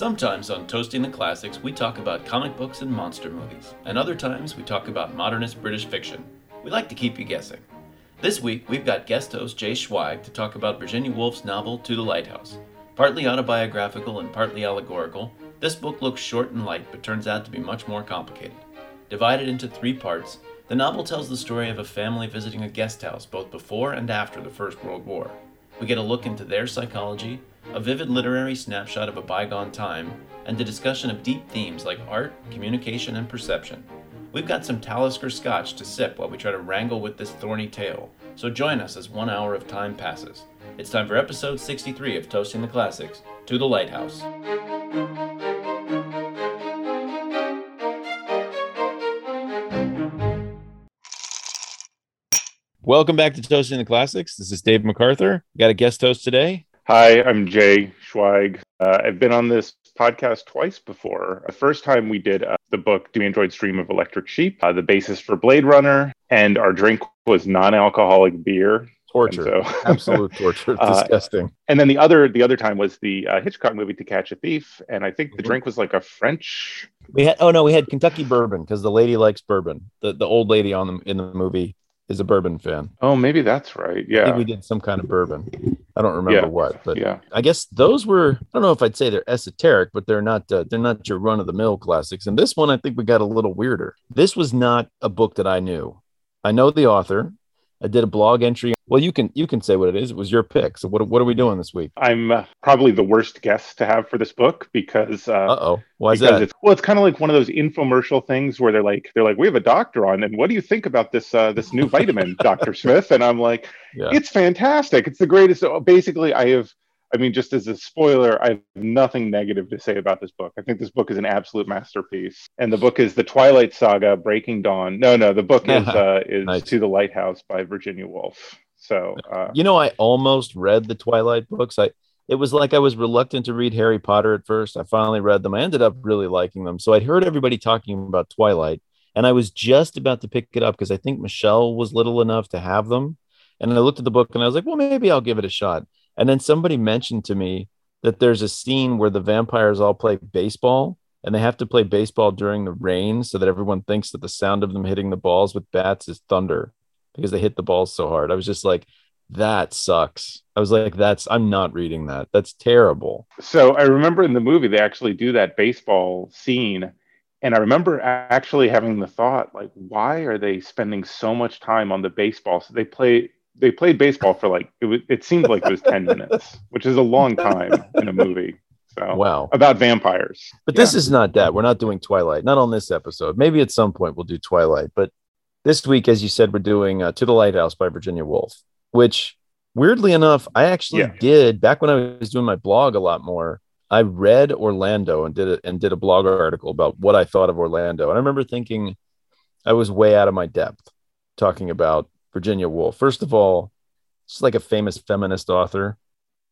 Sometimes on Toasting the Classics, we talk about comic books and monster movies, and other times we talk about modernist British fiction. We like to keep you guessing. This week, we've got guest host Jay Schweig to talk about Virginia Woolf's novel To the Lighthouse. Partly autobiographical and partly allegorical, this book looks short and light but turns out to be much more complicated. Divided into three parts, the novel tells the story of a family visiting a guest house both before and after the First World War. We get a look into their psychology, a vivid literary snapshot of a bygone time, and a discussion of deep themes like art, communication, and perception. We've got some Talisker scotch to sip while we try to wrangle with this thorny tale, so join us as one hour of time passes. It's time for episode 63 of Toasting the Classics To the Lighthouse. Welcome back to Toasting the Classics. This is Dave MacArthur. We got a guest host today. Hi, I'm Jay Schweig. Uh, I've been on this podcast twice before. The first time we did uh, the book Do Androids Dream of Electric Sheep, uh, the basis for Blade Runner, and our drink was non-alcoholic beer. Torture, so, absolute torture, uh, disgusting. and then the other, the other time was the uh, Hitchcock movie To Catch a Thief, and I think the mm-hmm. drink was like a French. We had oh no, we had Kentucky bourbon because the lady likes bourbon. The the old lady on the in the movie is a bourbon fan. Oh, maybe that's right. Yeah. We did some kind of bourbon. I don't remember yeah. what, but yeah. I guess those were I don't know if I'd say they're esoteric, but they're not uh, they're not your run of the mill classics. And this one I think we got a little weirder. This was not a book that I knew. I know the author. I did a blog entry. Well, you can you can say what it is. It was your pick. So what what are we doing this week? I'm uh, probably the worst guest to have for this book because uh oh, why is that? It's, well, it's kind of like one of those infomercial things where they're like they're like we have a doctor on, and what do you think about this uh, this new vitamin, Doctor Smith? And I'm like, yeah. it's fantastic. It's the greatest. So basically, I have I mean, just as a spoiler, I have nothing negative to say about this book. I think this book is an absolute masterpiece. And the book is The Twilight Saga: Breaking Dawn. No, no, the book is uh, is nice. To the Lighthouse by Virginia Woolf. So, uh, you know, I almost read the Twilight books. I it was like I was reluctant to read Harry Potter at first. I finally read them. I ended up really liking them. So I'd heard everybody talking about Twilight, and I was just about to pick it up because I think Michelle was little enough to have them. And I looked at the book and I was like, well, maybe I'll give it a shot. And then somebody mentioned to me that there's a scene where the vampires all play baseball and they have to play baseball during the rain so that everyone thinks that the sound of them hitting the balls with bats is thunder because they hit the balls so hard. I was just like, that sucks. I was like, that's, I'm not reading that. That's terrible. So I remember in the movie, they actually do that baseball scene. And I remember actually having the thought, like, why are they spending so much time on the baseball? So they play they played baseball for like it was it seemed like it was 10 minutes which is a long time in a movie so. Wow. About vampires. But yeah. this is not that. We're not doing twilight. Not on this episode. Maybe at some point we'll do twilight. But this week as you said we're doing uh, to the lighthouse by virginia woolf which weirdly enough i actually yeah. did back when i was doing my blog a lot more. I read orlando and did it and did a blog article about what i thought of orlando. And i remember thinking i was way out of my depth talking about Virginia Woolf. First of all, she's like a famous feminist author.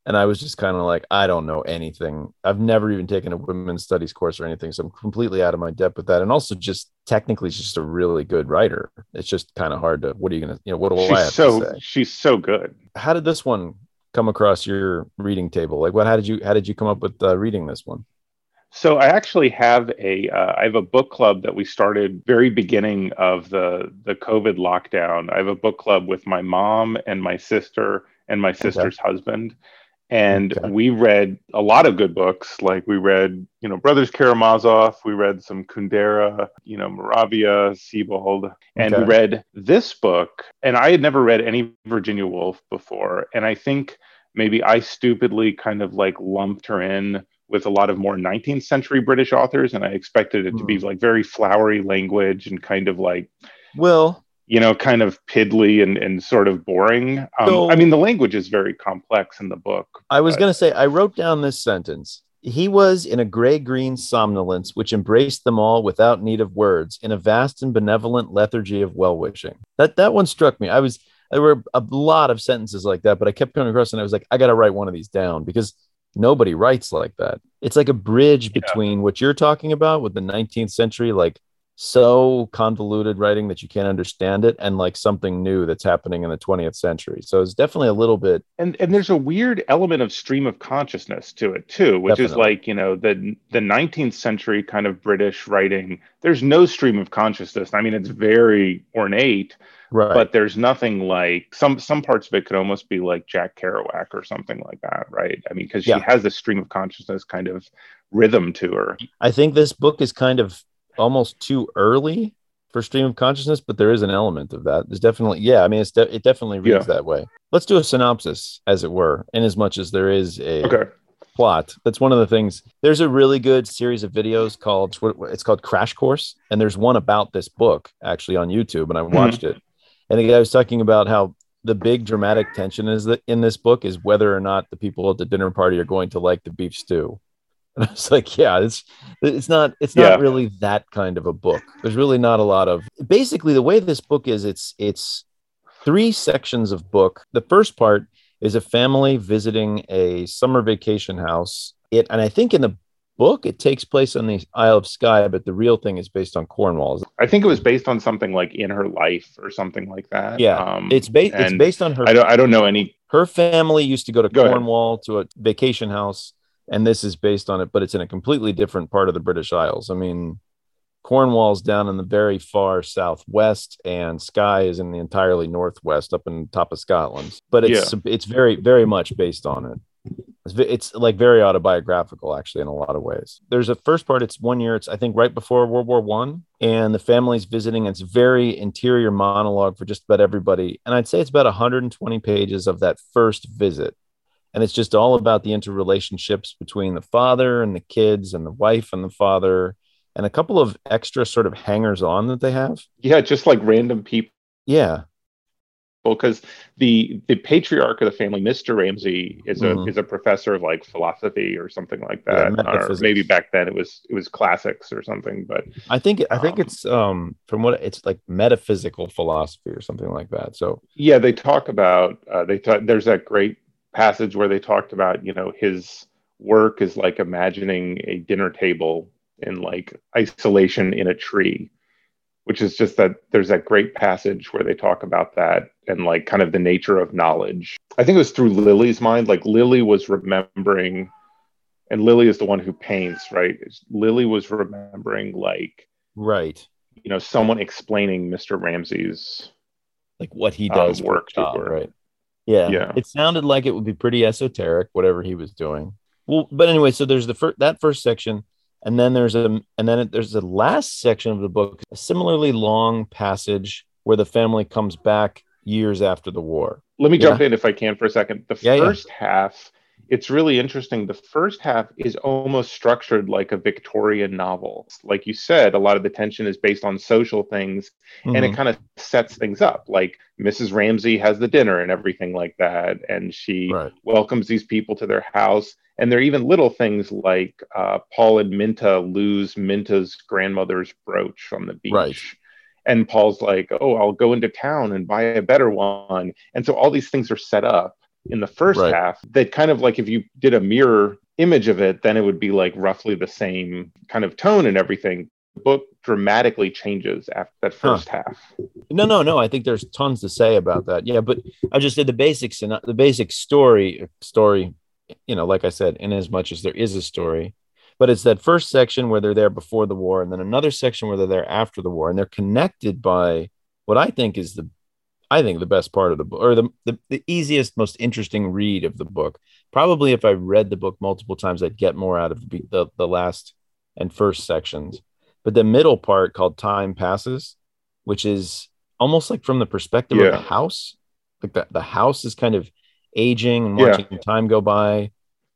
And I was just kind of like, I don't know anything. I've never even taken a women's studies course or anything. So I'm completely out of my depth with that. And also just technically she's just a really good writer. It's just kind of hard to what are you gonna, you know, what do she's I have so, to say? She's so good. How did this one come across your reading table? Like what how did you how did you come up with uh, reading this one? So I actually have a uh, I have a book club that we started very beginning of the the COVID lockdown. I have a book club with my mom and my sister and my sister's okay. husband. And okay. we read a lot of good books. Like we read, you know, Brothers Karamazov. We read some Kundera, you know, Moravia, Sebald, and okay. we read this book. And I had never read any Virginia Woolf before. And I think maybe I stupidly kind of like lumped her in with a lot of more 19th century British authors, and I expected it to be hmm. like very flowery language and kind of like, well, you know, kind of piddly and, and sort of boring. Um, so, I mean, the language is very complex in the book. I was going to say, I wrote down this sentence. He was in a gray green somnolence which embraced them all without need of words, in a vast and benevolent lethargy of well wishing. That that one struck me. I was there were a lot of sentences like that, but I kept coming across and I was like, I got to write one of these down because nobody writes like that. It's like a bridge between yeah. what you're talking about with the 19th century, like so convoluted writing that you can't understand it and like something new that's happening in the 20th century. So it's definitely a little bit and and there's a weird element of stream of consciousness to it too which definitely. is like you know the the 19th century kind of british writing there's no stream of consciousness. I mean it's very ornate right. but there's nothing like some some parts of it could almost be like jack kerouac or something like that right? I mean because she yeah. has a stream of consciousness kind of rhythm to her. I think this book is kind of almost too early for stream of consciousness, but there is an element of that. There's definitely, yeah, I mean, it's de- it definitely reads yeah. that way. Let's do a synopsis, as it were, in as much as there is a okay. plot. That's one of the things. There's a really good series of videos called it's called Crash Course, and there's one about this book actually on YouTube, and I mm-hmm. watched mm-hmm. it. And the guy was talking about how the big dramatic tension is that in this book is whether or not the people at the dinner party are going to like the beef stew and I was like, yeah, it's it's not it's not yeah. really that kind of a book. There's really not a lot of basically the way this book is, it's it's three sections of book. The first part is a family visiting a summer vacation house. It and I think in the book it takes place on the Isle of Skye, but the real thing is based on Cornwall. I think it was based on something like in her life or something like that. Yeah, um, it's based it's based on her. I don't I don't know any. Her family used to go to go Cornwall ahead. to a vacation house and this is based on it, but it's in a completely different part of the British Isles. I mean, Cornwall's down in the very far southwest, and Skye is in the entirely northwest, up in top of Scotland. But it's yeah. it's very very much based on it. It's, it's like very autobiographical, actually, in a lot of ways. There's a first part. It's one year. It's I think right before World War One, and the family's visiting. It's very interior monologue for just about everybody, and I'd say it's about 120 pages of that first visit and it's just all about the interrelationships between the father and the kids and the wife and the father and a couple of extra sort of hangers on that they have. Yeah just like random people. Yeah. Well, because the the patriarch of the family mr ramsay is a mm-hmm. is a professor of like philosophy or something like that yeah, or maybe back then it was it was classics or something but i think i think um, it's um from what it's like metaphysical philosophy or something like that so. Yeah they talk about uh, they talk there's that great passage where they talked about, you know, his work is like imagining a dinner table in like isolation in a tree, which is just that there's that great passage where they talk about that and like kind of the nature of knowledge. I think it was through Lily's mind. Like Lily was remembering, and Lily is the one who paints, right? Lily was remembering like, right, you know, someone explaining Mr. Ramsay's like what he does um, work to her. right yeah. Yeah. It sounded like it would be pretty esoteric, whatever he was doing. Well, but anyway, so there's the first that first section, and then there's a and then there's the last section of the book, a similarly long passage where the family comes back years after the war. Let me yeah. jump in if I can for a second. The yeah, first half it's really interesting. The first half is almost structured like a Victorian novel. Like you said, a lot of the tension is based on social things mm-hmm. and it mm-hmm. kind of sets things up. Like Mrs. Ramsay has the dinner and everything like that. And she right. welcomes these people to their house. And there are even little things like uh, Paul and Minta lose Minta's grandmother's brooch on the beach. Right and Paul's like, "Oh, I'll go into town and buy a better one." And so all these things are set up in the first right. half that kind of like if you did a mirror image of it then it would be like roughly the same kind of tone and everything the book dramatically changes after that first huh. half no no no i think there's tons to say about that yeah but i just did the basics and the basic story story you know like i said in as much as there is a story but it's that first section where they're there before the war and then another section where they're there after the war and they're connected by what i think is the I think the best part of the book, or the, the, the easiest, most interesting read of the book. Probably if I read the book multiple times, I'd get more out of the, the, the last and first sections. But the middle part called Time Passes, which is almost like from the perspective yeah. of the house. Like the, the house is kind of aging and watching yeah. time go by.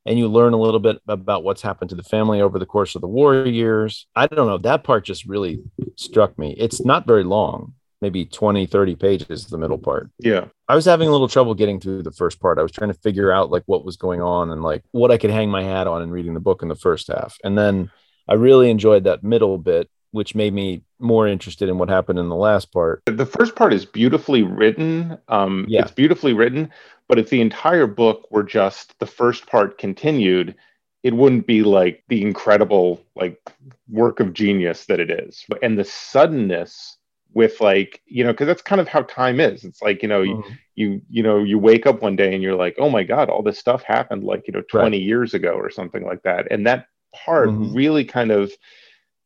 And you learn a little bit about what's happened to the family over the course of the war years. I don't know. That part just really struck me. It's not very long maybe 20 30 pages the middle part. Yeah. I was having a little trouble getting through the first part. I was trying to figure out like what was going on and like what i could hang my hat on in reading the book in the first half. And then i really enjoyed that middle bit which made me more interested in what happened in the last part. The first part is beautifully written. Um yeah. it's beautifully written but if the entire book were just the first part continued it wouldn't be like the incredible like work of genius that it is. And the suddenness with like you know because that's kind of how time is it's like you know mm-hmm. you, you you know you wake up one day and you're like oh my god all this stuff happened like you know 20 right. years ago or something like that and that part mm-hmm. really kind of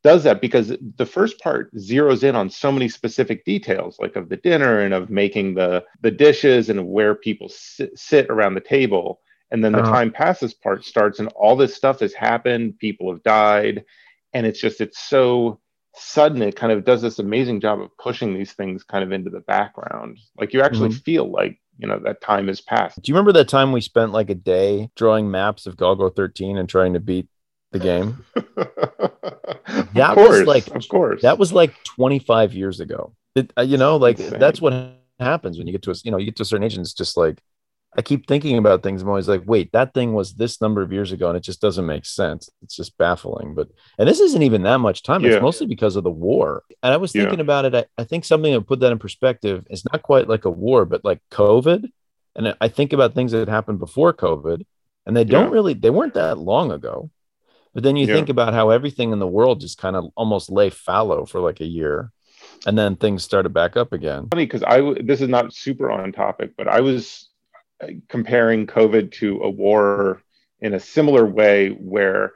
does that because the first part zeroes in on so many specific details like of the dinner and of making the the dishes and where people sit, sit around the table and then the uh-huh. time passes part starts and all this stuff has happened people have died and it's just it's so sudden it kind of does this amazing job of pushing these things kind of into the background. Like you actually mm-hmm. feel like you know that time has passed. Do you remember that time we spent like a day drawing maps of golgo 13 and trying to beat the game? That course, was like of course. that was like 25 years ago. It, uh, you know like that's what happens when you get to a you know you get to a certain age and it's just like I keep thinking about things. I'm always like, wait, that thing was this number of years ago, and it just doesn't make sense. It's just baffling. But and this isn't even that much time. Yeah. It's mostly because of the war. And I was thinking yeah. about it. I, I think something that put that in perspective is not quite like a war, but like COVID. And I think about things that happened before COVID, and they don't yeah. really they weren't that long ago. But then you think about how everything in the world just kind of almost lay fallow for like a year and then things started back up again. Funny because I this is not super on topic, but I was comparing COVID to a war in a similar way where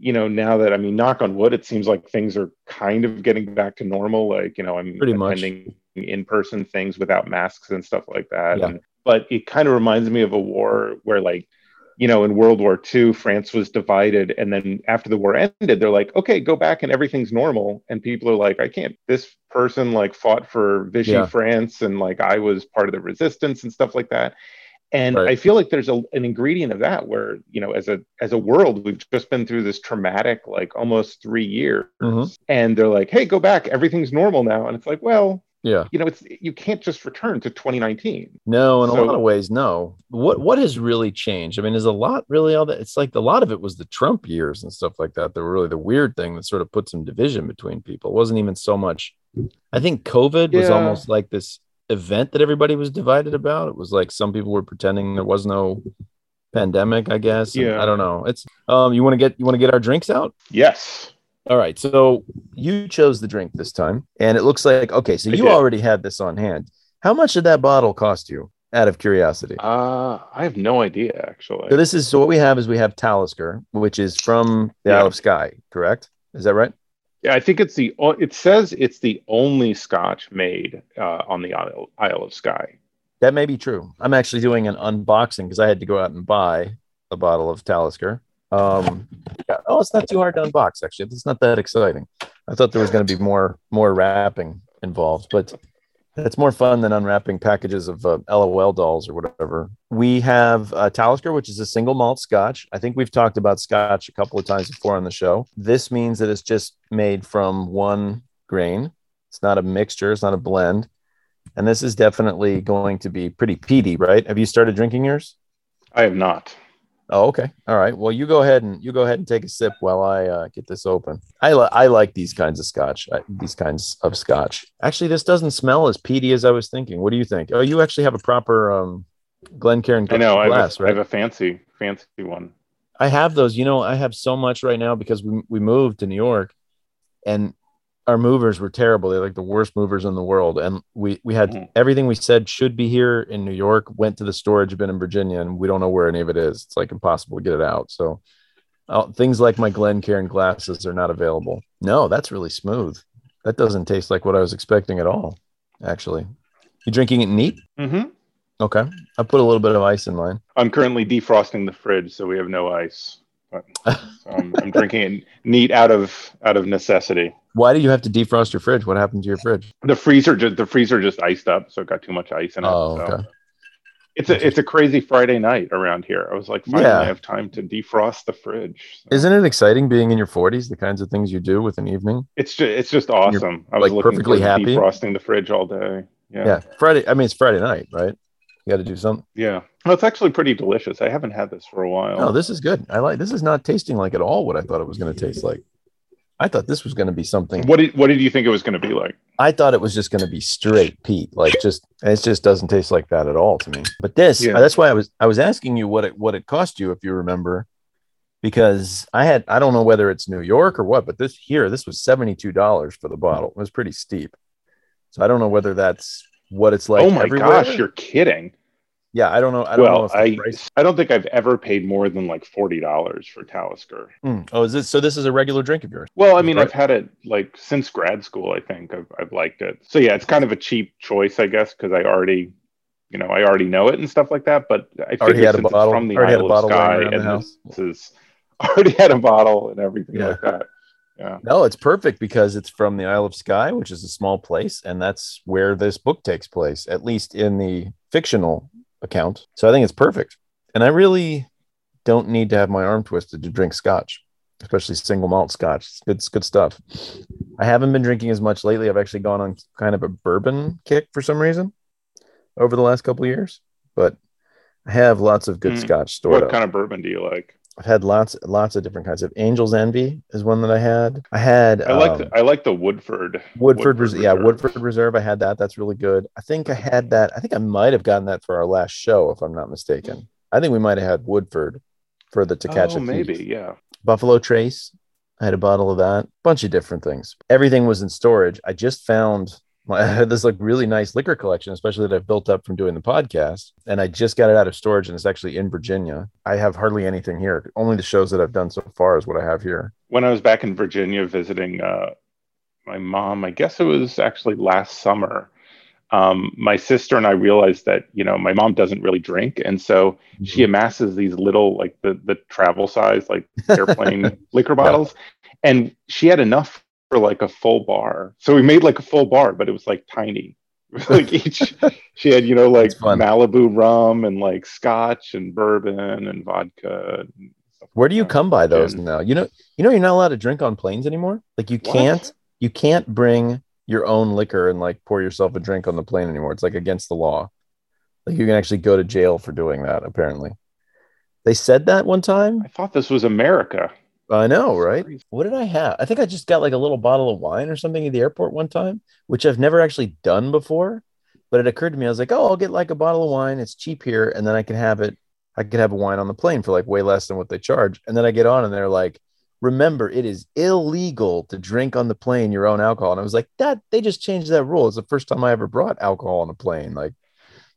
you know now that i mean knock on wood it seems like things are kind of getting back to normal. Like you know i'm Pretty attending in-person things without masks and stuff like that. Yeah. and, but it kind of reminds me of a war where like you know in world war ii france was divided and then after the war ended they're like okay go back and everything's normal. And people are like i can't this person like fought for vichy yeah. france and like i was part of the resistance and stuff like that and right. i feel like there's a, an ingredient of that where you know as a as a world we've just been through this traumatic like almost three years. Mm-hmm. and they're like hey go back. Everything's normal now. And it's like well yeah. you know it's you can't just return to 2019 no in so, a lot of ways no. What what has really changed? I mean is a lot really all that it's like a lot of it was the trump years and stuff like that that were really the weird thing that sort of put some division between people. It wasn't even so much i think covid yeah. was almost like this event that everybody was divided about. It was like some people were pretending there was no pandemic, I guess. Yeah. I don't know. It's um you want to get you want to get our drinks out? Yes. All right. So you chose the drink this time and it looks like okay, so you already had this on hand. How much did that bottle cost you? Out of curiosity. Uh I have no idea actually. So this is so what we have is we have Talisker, which is from the yeah. Isle of Skye, correct? Is that right? Yeah, I think it's the. It says it's the only Scotch made uh, on the Isle, Isle of Skye. That may be true. I'm actually doing an unboxing because I had to go out and buy a bottle of Talisker. Um, yeah. Oh, it's not too hard to unbox. Actually, it's not that exciting. I thought there was going to be more more wrapping involved, but it's more fun than unwrapping packages of uh, LOL dolls or whatever. We have uh, Talisker, which is a single malt Scotch. I think we've talked about Scotch a couple of times before on the show. This means that it's just made from one grain. It's not a mixture. It's not a blend. And this is definitely going to be pretty peaty, right? Have you started drinking yours? I have not. Oh, okay. All right. Well, you go ahead and you go ahead and take a sip while I uh, get this open. I li- I like these kinds of scotch. I, these kinds of scotch. Actually, this doesn't smell as peaty as I was thinking. What do you think? Oh, you actually have a proper um, Glencairn I know. I have, a, right? I have a fancy fancy one. I have those. You know, I have so much right now because we we moved to New York, and our movers were terrible. They're like the worst movers in the world. And we we had mm. everything we said should be here in New York, went to the storage bin in Virginia, and we don't know where any of it is. It's like impossible to get it out. So uh, things like my Glencairn glasses are not available. No, that's really smooth. That doesn't taste like what I was expecting at all. Actually, you drinking it neat? Mm-hmm. Okay, I put a little bit of ice in mine. I'm currently defrosting the fridge, so we have no ice. But, so I'm, I'm drinking it neat out of out of necessity. Why do you have to defrost your fridge? What happened to your fridge? The freezer just the freezer just iced up, so it got too much ice in it. Oh, so. okay. It's a it's a crazy Friday night around here. I was like, finally, yeah. I have time to defrost the fridge. So. Isn't it exciting being in your forties? The kinds of things you do with an evening. It's just it's just awesome. I was like perfectly happy defrosting the fridge all day. Yeah. yeah, Friday. I mean, it's Friday night, right? You got to do something. Yeah, well, it's actually pretty delicious. I haven't had this for a while. No, this is good. I like. This is not tasting like at all what I thought it was going to taste like. I thought this was going to be something. What did What did you think it was going to be like? I thought it was just going to be straight peat, like just it just doesn't taste like that at all to me. But this, yeah. that's why I was I was asking you what it what it cost you if you remember, because I had I don't know whether it's New York or what, but this here this was seventy two dollars for the bottle. It was pretty steep, so I don't know whether that's what it's like. oh my everywhere. gosh, you're kidding. Yeah, I don't know. I don't know Well, if the I price- I don't think I've ever paid more than like forty dollars for Talisker. Hmm. Oh, is this so? This is a regular drink of yours. Well, I mean, Right. I've had it like since grad school. I think I've I've liked it. So yeah, it's kind of a cheap choice, I guess, because I already, you know, I already know it and stuff like that. But I Already had a bottle- from the already had a bottle Skye, around the and house. this is already had a bottle and everything Yeah. like that. Yeah. No, it's perfect because it's from the Isle of Skye, which is a small place, and that's where this book takes place, at least in the fictional account. So I think it's perfect. And I really don't need to have my arm twisted to drink scotch, especially single malt scotch. It's good, it's good stuff. I haven't been drinking as much lately. I've actually gone on kind of a bourbon kick for some reason over the last couple of years, but I have lots of good Hmm. scotch stored What up. kind of bourbon do you like? I've had lots, lots of different kinds of Angel's Envy is one that I had. I had I like um, the, I like the Woodford. Woodford, Res- yeah, Woodford Reserve. I had that. That's really good. I think I had that. I think I might have gotten that for our last show, if I'm not mistaken. I think we might have had Woodford for the To Catch oh, a maybe, Thief. yeah. Buffalo Trace. I had a bottle of that. Bunch of different things. Everything was in storage. I just found I had this like really nice liquor collection, especially that I've built up from doing the podcast. And I just got it out of storage, and it's actually in Virginia. I have hardly anything here. Only the shows that I've done so far is what I have here. When I was back in Virginia visiting uh, my mom, I guess it was actually last summer. Um, my sister and I realized that you know my mom doesn't really drink, and so she amasses these little like the the travel size like airplane liquor bottles, and she had enough for like a full bar. So we made like a full bar, but it was like tiny. Was like each she had you know like Malibu rum and like scotch and bourbon and vodka. And stuff Where do you that. come by those Gin. now? You know, you know, you're not allowed to drink on planes anymore. Like you What? can't, you can't bring your own liquor and like pour yourself a drink on the plane anymore. It's like against the law. Like you can actually go to jail for doing that. Apparently, they said that one time. I thought this was America. I know, right? What did I have? I think I just got like a little bottle of wine or something at the airport one time, which I've never actually done before. But it occurred to me, I was like, oh, I'll get like a bottle of wine. It's cheap here. And then I can have it. I could have a wine on the plane for like way less than what they charge. And then I get on and they're like, remember, it is illegal to drink on the plane your own alcohol. And I was like, that they just changed that rule. It's the first time I ever brought alcohol on a plane. Like,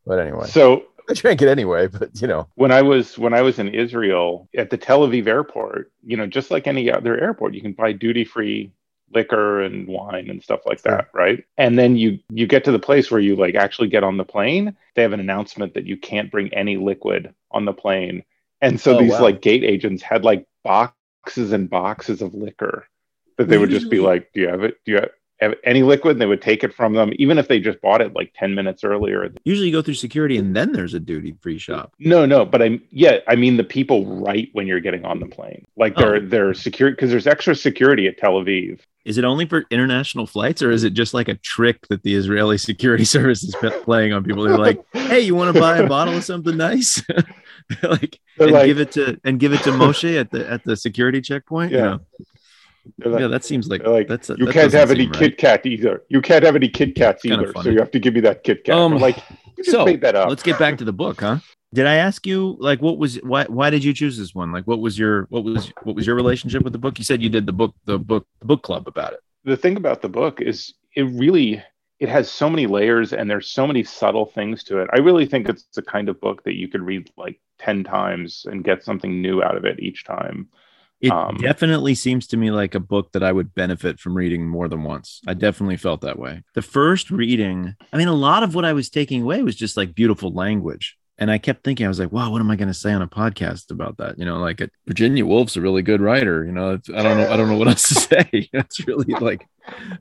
but anyway, So I drank it anyway. But you know, when I was when I was in Israel at the Tel Aviv airport, you know, just like any other airport, you can buy duty free liquor and wine and stuff like that, right? And then you you get to the place where you like actually get on the plane, they have an announcement that you can't bring any liquid on the plane. And so Oh, these wow. like gate agents had like boxes and boxes of liquor that they would just be like, "Do you have it? Do you have, have any liquid?" And they would take it from them, even if they just bought it like ten minutes earlier. usually you go through security and then there's a duty free shop. No, no, but I'm yeah, I mean the people right when you're getting on the plane. Like they're Oh. they're security because there's extra security at Tel Aviv. Is it only for international flights, or is it just like a trick that the Israeli security service is playing on people? They're like, "Hey, you want to buy a bottle of something nice?" like, They're and like- give it to and give it to Moshe at the at the security checkpoint. You Yeah. know? Like, yeah, that seems like, like, that's you that can't have any right. Kit Kat either. You can't have any Kit Kats either. So you have to give me that Kit Kat. Um, I'm like, you just so, made that up. Let's get back to the book, huh? Did I ask you like what was why why did you choose this one? Like what was your what was what was your relationship with the book? You said you did the book the book the book club about it. the thing about the book is it really it has so many layers and there's so many subtle things to it. I really think it's the kind of book that you could read like 10 times and get something new out of it each time. It Um, definitely seems to me like a book that I would benefit from reading more than once. I definitely felt that way. The first reading, I mean, a lot of what I was taking away was just like beautiful language. And I kept thinking, I was like, wow, what am I going to say on a podcast about that? You know, like uh, Virginia Woolf's a really good writer. You know, I don't know, I don't know what else to say. It's really like,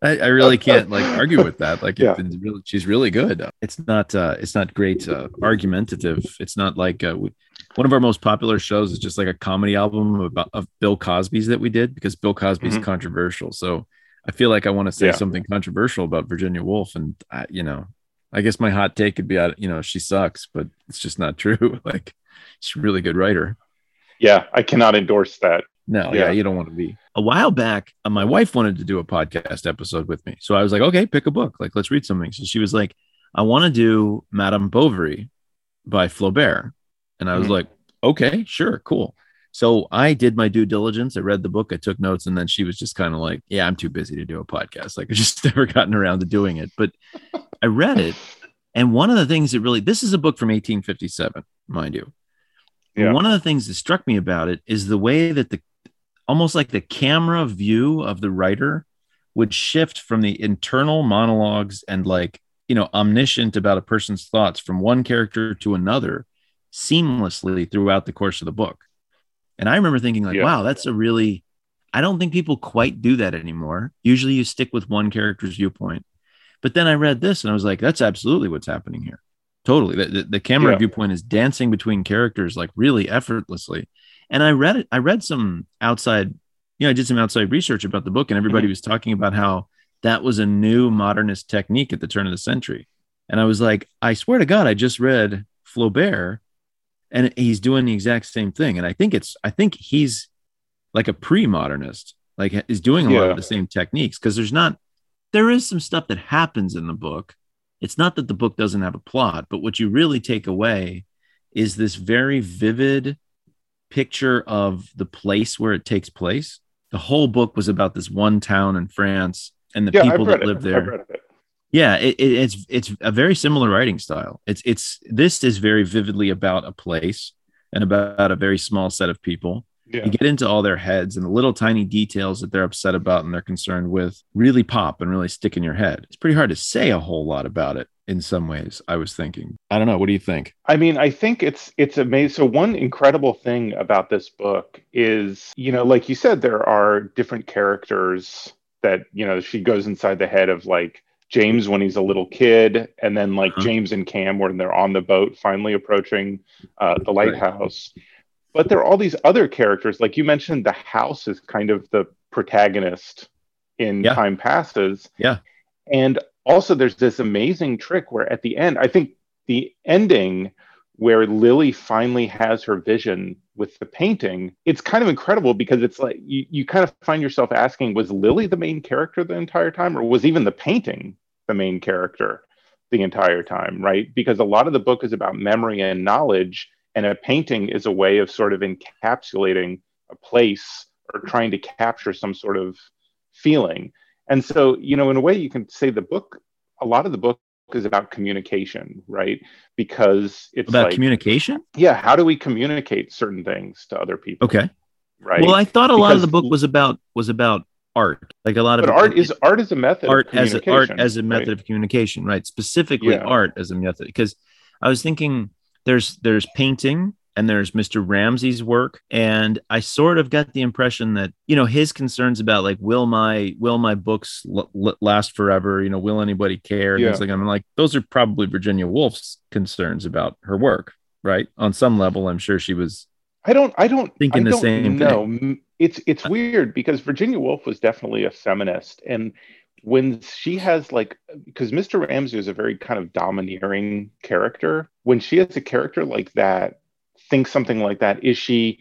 I, I really can't like argue with that. Like, Yeah. it's really, she's really good. It's not, uh, it's not great, uh, argumentative. It's not like uh, we, one of our most popular shows is just like a comedy album about of Bill Cosby's that we did because Bill Cosby's Mhm. controversial. So I feel like I want to say Yeah. something controversial about Virginia Woolf, and I, you know, I guess my hot take could be, you know, she sucks, but it's just not true. like she's a really good writer. Yeah, I cannot endorse that. No, yeah, Yeah. you don't want to be. A while back, uh, my wife wanted to do a podcast episode with me. So I was like, okay, pick a book. Like, let's read something. So she was like, I want to do Madame Bovary by Flaubert. And I was Mhm. like, okay, sure, cool. So I did my due diligence. I read the book, I took notes, and then she was just kind of like, Yeah, I'm too busy to do a podcast. Like I just never gotten around to doing it. But I read it. And one of the things that really, this is a book from 1857, mind you. Yeah. One of the things that struck me about it is the way that the almost like the camera view of the writer would shift from the internal monologues and like, you know, omniscient about a person's thoughts from one character to another seamlessly throughout the course of the book. And I remember thinking, like, yeah. wow, that's a really, I don't think people quite do that anymore. Usually you stick with one character's viewpoint. But then I read this and I was like, that's absolutely what's happening here. Totally. The, the, the camera yeah. viewpoint is dancing between characters like really effortlessly. And I read it, I read some outside, you know, I did some outside research about the book and everybody mm-hmm. was talking about how that was a new modernist technique at the turn of the century. And I was like, I swear to God, I just read Flaubert and he's doing the exact same thing. And i think it's i think he's like a pre-modernist like is doing a yeah. lot of the same techniques. Because there's not there is some stuff that happens in the book. It's not that the book doesn't have a plot but what you really take away is this very vivid picture of the place where it takes place. The whole book was about this one town in france and the yeah, people that live there yeah, it, it, it's it's a very similar writing style. It's it's this is very vividly about a place and about a very small set of people. Yeah. You get into all their heads and the little tiny details that they're upset about and they're concerned with really pop and really stick in your head. It's pretty hard to say a whole lot about it in some ways. I was thinking. I don't know. What do you think? I mean, I think it's it's amazing. So one incredible thing about this book is, you know, like you said, there are different characters that you know she goes inside the head of like James when he's a little kid, and then like uh-huh. James and Cam when they're on the boat finally approaching uh, the lighthouse. But there are all these other characters, like you mentioned, the house is kind of the protagonist in yeah. Time Passes. Yeah. And also, there's this amazing trick where at the end, I think the ending where Lily finally has her vision with the painting, it's kind of incredible because it's like you, you kind of find yourself asking, was Lily the main character the entire time, or was even the painting the main character the entire time, right? Because a lot of the book is about memory and knowledge, and a painting is a way of sort of encapsulating a place or trying to capture some sort of feeling. And so, you know, in a way, you can say the book, a lot of the book is about communication, right? Because it's about like, communication. Yeah. How do we communicate certain things to other people? Okay. Right. Well, I thought a because, lot of the book was about was about art like a lot of art is art is a method art as a, art as a method right? of communication right specifically yeah. art as a method because i was thinking there's there's painting and there's Mr. Ramsay's work and I sort of got the impression that you know his concerns about like will my will my books l- l- last forever you know will anybody care yeah. things like I'm like those are probably Virginia Woolf's concerns about her work right on some level I'm sure she was I don't I don't thinking I the same no thing it's it's weird because Virginia Woolf was definitely a feminist, and when she has like because Mr. Ramsay is a very kind of domineering character. When she has a character like that, thinks something like that, is she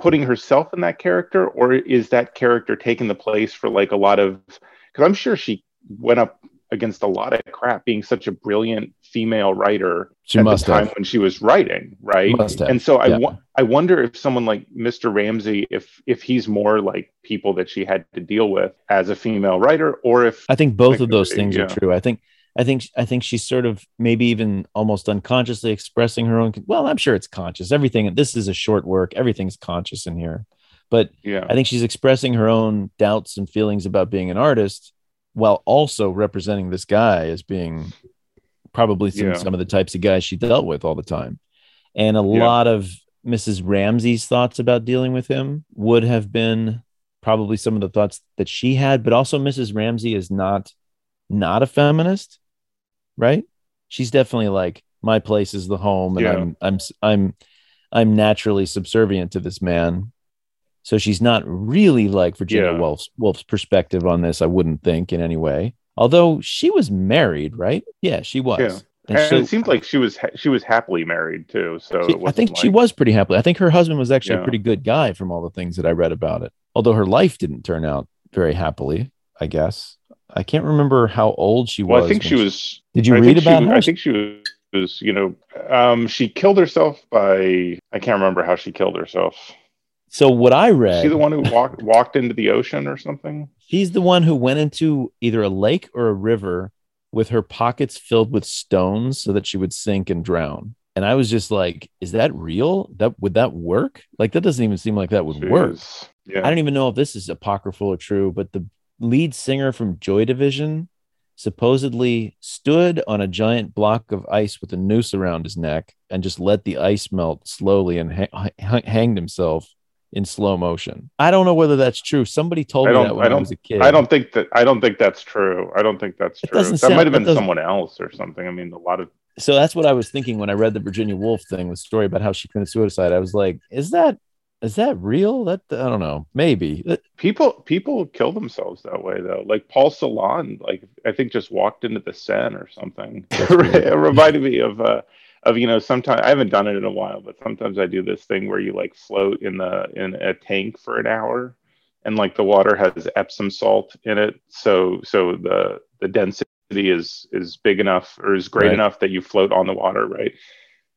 putting herself in that character, or is that character taking the place for like a lot of? Because I'm sure she went up against a lot of crap being such a brilliant female writer she at the time have. when she was writing right? And so I, yeah. I wonder if someone like mr ramsay if if he's more like people that she had to deal with as a female writer or if i think both of those things yeah. are true. I think i think i think she's sort of maybe even almost unconsciously expressing her own well i'm sure it's conscious. Everything this is a short work. Everything's conscious in here. But yeah. I think she's expressing her own doubts and feelings about being an artist while also representing this guy as being probably some, yeah. some of the types of guys she dealt with all the time. And a yeah. lot of Mrs. Ramsay's thoughts about dealing with him would have been probably some of the thoughts that she had, but also Mrs. Ramsay is not not a feminist, right? She's definitely like my place is the home and yeah. I'm I'm I'm I'm naturally subservient to this man so she's not really like Virginia yeah. Woolf's, Woolf's perspective on this, I wouldn't think in any way. Although she was married, right? Yeah, she was. Yeah. And, and so, it seemed like she was ha- she was happily married too. So she, I think like... she was pretty happily. I think her husband was actually yeah. a pretty good guy from all the things that I read about it. Although her life didn't turn out very happily, I guess. I can't remember how old she well, was. I think she was. Did you I read about she, her? I think she was. You know, um, she killed herself by. I can't remember how she killed herself So what I read, she the one who walked walked into the ocean or something? she's the one who went into either a lake or a river with her pockets filled with stones so that she would sink and drown. And I was just like, is that real? That would that work? Like that doesn't even seem like that would work. Jeez. I don't even know if this is apocryphal or true, but the lead singer from Joy Division supposedly stood on a giant block of ice with a noose around his neck and just let the ice melt slowly and ha- hanged himself in slow motion. I don't know whether that's true. Somebody told me that when I I, was a kid. I don't think that I don't think that's true. I don't think that's It true. That sound- might have been someone else or something. I mean, a lot of so that's what I was thinking when I read the Virginia Woolf thing, the story about how she committed suicide. I was like, is that is that real? That I don't know. Maybe. People people kill themselves that way though. Like Paul Celan, like I think just walked into the Seine or something. it reminded me of uh of you know sometimes I haven't done it in a while, but sometimes I do this thing where you like float in the in a tank for an hour, and like the water has Epsom salt in it, so so the the density is is big enough or is great Right. enough that you float on the water, right?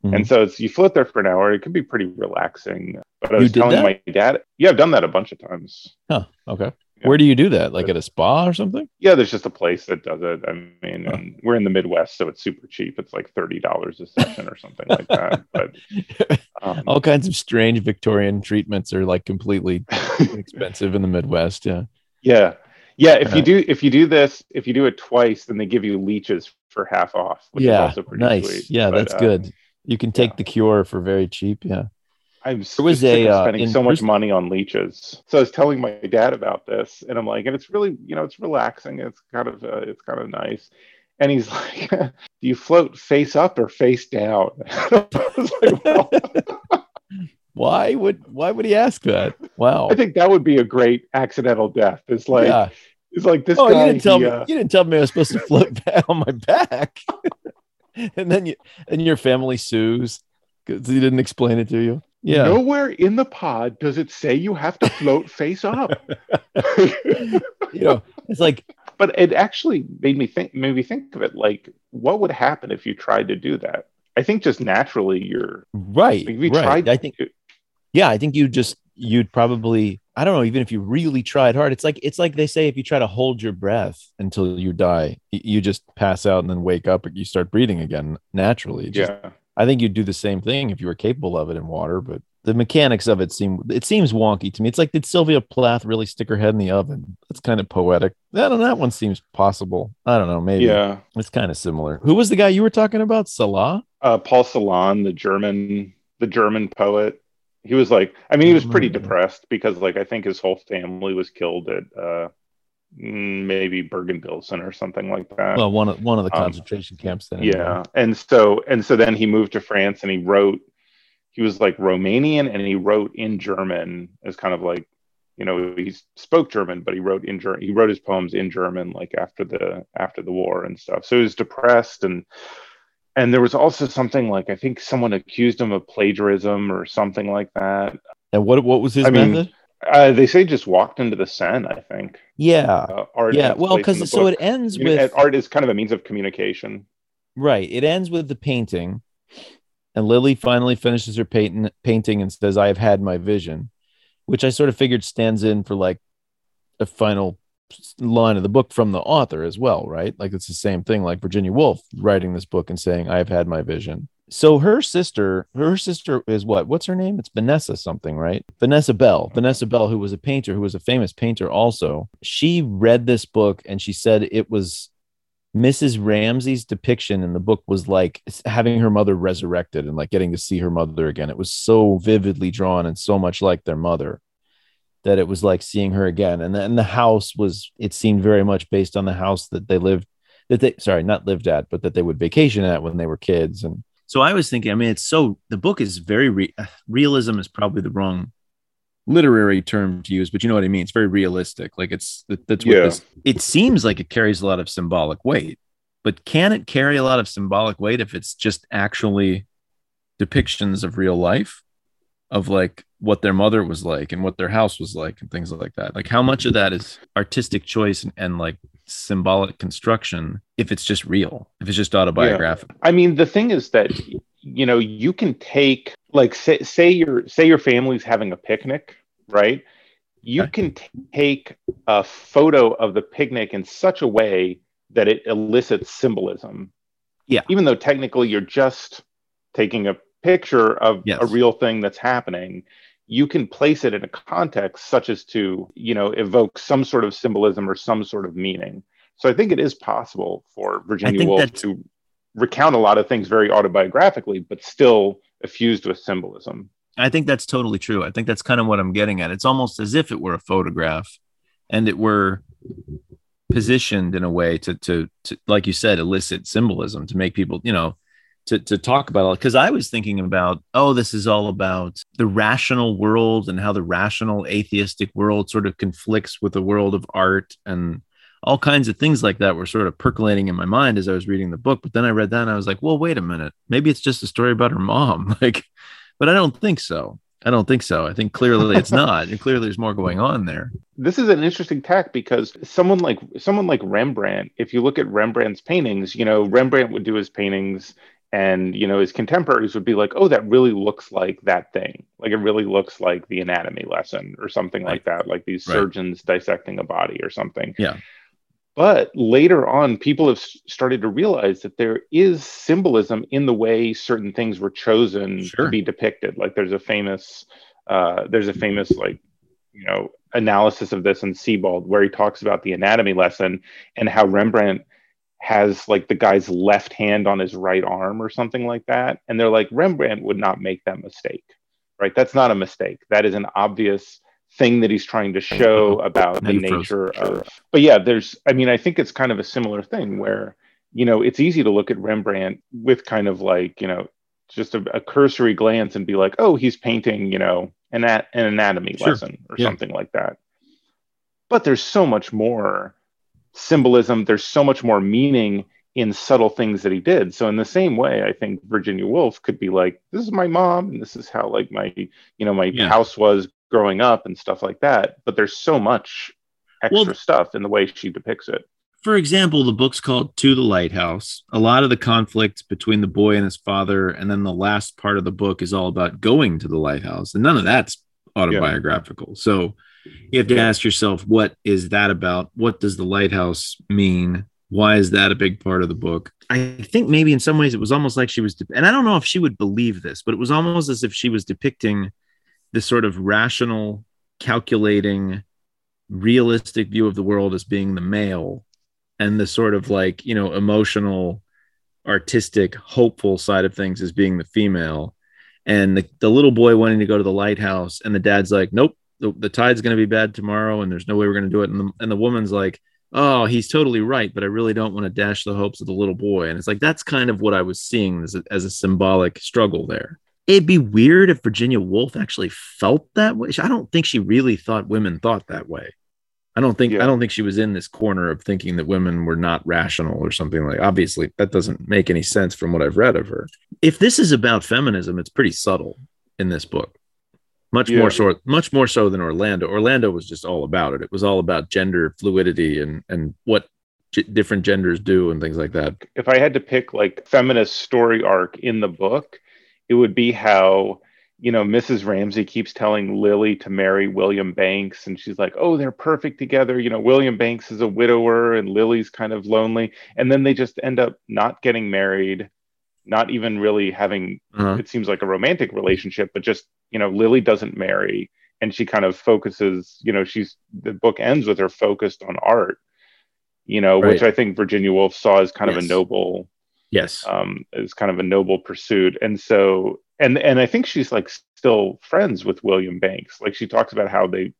Mhm. And so it's you float there for an hour. It can be pretty relaxing. But I was telling that? my dad, yeah, I've done that a bunch of times. Huh. Okay. Yeah. Where do you do that? Like at a spa or something? Yeah, there's just a place that does it. I mean, Huh. and we're in the Midwest, so it's super cheap. It's like thirty dollars a session or something like that. But um, All kinds of strange Victorian treatments are like completely expensive in the Midwest. Yeah. yeah, yeah. If you do if you do this, if you do it twice, then they give you leeches for half off, which is yeah. also pretty Nice. sweet. Yeah, But, that's uh, good. You can take yeah. the cure for very cheap. Yeah. I'm There was a, uh, spending so much money on leeches. So I was telling my dad about this, and I'm like, and it's really, you know, it's relaxing. It's kind of, uh, it's kind of nice. And he's like, "Do you float face up or face down?" Like, well, Why would why would he ask that? Wow. I think that would be a great accidental death. It's like, yeah. it's like this Oh, guy. you didn't tell he, me uh, you didn't tell me I was supposed to float back on my back. and then you and your family sues because he didn't explain it to you. Yeah. Nowhere in the pod does it say you have to float face up. You know, it's like but it actually made me think made me think of it like what would happen if you tried to do that i think just naturally you're right. you right. tried I think to, yeah, I think you just you'd probably I don't know, even if you really tried hard, it's like it's like they say if you try to hold your breath until you die, you just pass out and then wake up and you start breathing again naturally. Just- yeah I think you'd do the same thing if you were capable of it in water, but the mechanics of it seem it seems wonky to me. It's like did Sylvia Plath really stick her head in the oven? That's kind of poetic. That that one seems possible. I don't know, maybe. yeah It's kind of similar. Who was the guy you were talking about? Salah? uh, paul celan the german the german poet he was like i mean he was pretty depressed because like i think his whole family was killed at uh maybe bergen-belsen or something like that Well, one of one of the Um, concentration camps then. yeah and so and so then he moved to france and he wrote he was like romanian and he wrote in german as kind of like you know he spoke german but he wrote in german he wrote his poems in german like after the after the war and stuff so he was depressed and and there was also something like i think someone accused him of plagiarism or something like that And what what was his I mean, method? Uh, they say just walked into the seine i think Yeah. uh, art Yeah. Well, because so book. it ends You know, with art is kind of a means of communication right. It ends with the painting, and Lily finally finishes her painting painting and says, "I have had my vision," which I sort of figured stands in for like a final line of the book from the author as well, right? Like it's the same thing, like Virginia Woolf writing this book and saying, "I have had my vision." So her sister, her sister is what? What's her name? It's Vanessa something, right? Vanessa Bell. Vanessa Bell, who was a painter, who was a famous painter also. She read this book and she said it was Mrs. Ramsay's depiction in the book was like having her mother resurrected and like getting to see her mother again. It was so vividly drawn and so much like their mother that it was like seeing her again. And then the house was, it seemed very much based on the house that they lived, that they, sorry, not lived at, but that they would vacation at when they were kids. And so I was thinking, I mean, it's so, the book is very, re- uh, realism is probably the wrong literary term to use, but you know what I mean. It's very realistic. Like it's that, that's what Yeah. this. It seems like it carries a lot of symbolic weight, but can it carry a lot of symbolic weight if it's just actually depictions of real life, of like what their mother was like and what their house was like and things like that? Like how much of that is artistic choice and, and like symbolic construction if it's just real, if it's just autobiographical? I mean, the thing is that you know you can take like say say your say your family's having a picnic right? You Okay. can t- take a photo of the picnic in such a way that it elicits symbolism. Yeah. Even though technically you're just taking a picture of Yes. a real thing that's happening, you can place it in a context such as to, you know, evoke some sort of symbolism or some sort of meaning. So I think it is possible for Virginia Woolf that's- to recount a lot of things very autobiographically, but still effused with symbolism. I think that's totally true. I think that's kind of what I'm getting at. It's almost as if it were a photograph and it were positioned in a way to to, to like you said elicit symbolism to make people, you know, to to talk about it cuz I was thinking about oh this is all about the rational world and how the rational atheistic world sort of conflicts with the world of art and all kinds of things like that were sort of percolating in my mind as I was reading the book. But then I read that and I was like, well, wait a minute. Maybe it's just a story about her mom. Like, but I don't think so. I don't think so. I think clearly it's not. And clearly there's more going on there. this is an interesting tack because someone like someone like Rembrandt, if you look at Rembrandt's paintings, you know, Rembrandt would do his paintings and you know his contemporaries would be like, "Oh, that really looks like that thing. Like it really looks like the anatomy lesson or something like that, like these Right. surgeons dissecting a body or something." Yeah. But later on, people have started to realize that there is symbolism in the way certain things were chosen Sure. to be depicted. Like there's a famous, uh, there's a famous like, you know, analysis of this in Sebald where he talks about the anatomy lesson and how Rembrandt has like the guy's left hand on his right arm or something like that. And they're like, Rembrandt would not make that mistake, right? That's not a mistake. That is an obvious thing that he's trying to show about the nature of. But yeah, there's, I mean, I think it's kind of a similar thing where, you know, it's easy to look at Rembrandt with kind of like, you know, just a, a cursory glance and be like, oh, he's painting, you know, an, an anatomy Sure. lesson or Yeah. something like that. But there's so much more symbolism, there's so much more meaning in subtle things that he did. So in the same way, I think Virginia Woolf could be like, this is my mom, and this is how like my, you know, my Yeah. house was growing up and stuff like that. But there's so much extra Well- stuff in the way she depicts it. For example, the book's called To the Lighthouse. A lot of the conflict between the boy and his father, and then the last part of the book is all about going to the lighthouse. And none of that's autobiographical. So you have to ask yourself, what is that about? What does the lighthouse mean? Why is that a big part of the book? I think maybe in some ways it was almost like she was, and I don't know if she would believe this, but it was almost as if she was depicting this sort of rational, calculating, realistic view of the world as being the male and the sort of like you know emotional artistic hopeful side of things as being the female and the, the little boy wanting to go to the lighthouse and the dad's like nope the, the tide's going to be bad tomorrow and there's no way we're going to do it and the, and the woman's like oh he's totally right but i really don't want to dash the hopes of the little boy and it's like that's kind of what i was seeing as a, as a symbolic struggle there it'd be weird if virginia woolf actually felt that way i don't think she really thought women thought that way I don't think Yeah. I don't think she was in this corner of thinking that women were not rational or something like. Obviously, that doesn't make any sense from what I've read of her. If this is about feminism, it's pretty subtle in this book. Much Yeah. more so, much more so than Orlando. Orlando was just all about it. It was all about gender fluidity and and what g- different genders do and things like that. if I had to pick like feminist story arc in the book, it would be how you know Mrs. Ramsay keeps telling Lily to marry William Bankes, and she's like, "Oh, they're perfect together." You know, William Bankes is a widower, and Lily's kind of lonely, and then they just end up not getting married, not even really having. Uh-huh. It seems like a romantic relationship, but just you know, Lily doesn't marry, and she kind of focuses. You know, she's the book ends with her focused on art. You know, which I think Virginia Woolf saw as kind of a noble Yes. um, as kind of a noble pursuit. And so, and and I think she's like still friends with William Bankes. Like she talks about how they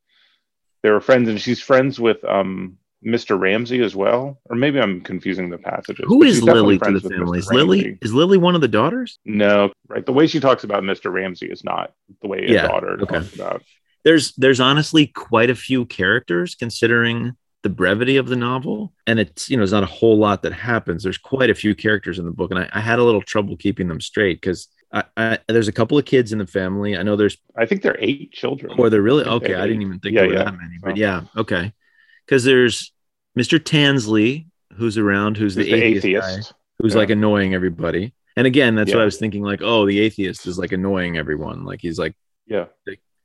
they were friends, and she's friends with um, Mr. Ramsay as well. Or maybe I'm confusing the passages. Who is Lily to the family? Is Lily is Lily one of the daughters? No, right. The way she talks about Mr. Ramsay is not the way a Yeah, daughter okay. talks about. there's there's honestly quite a few characters considering the brevity of the novel and it's you know there's not a whole lot that happens there's quite a few characters in the book and i, I had a little trouble keeping them straight because I, I, there's a couple of kids in the family i know there's I think there are eight children. or they're really okay i didn't even think yeah, there were yeah. that many but yeah okay because there's mr tansley who's around who's Who's the, the atheist, atheist. guy, who's Yeah. like annoying everybody and again that's what i was thinking like oh the atheist is like annoying everyone like he's like Yeah.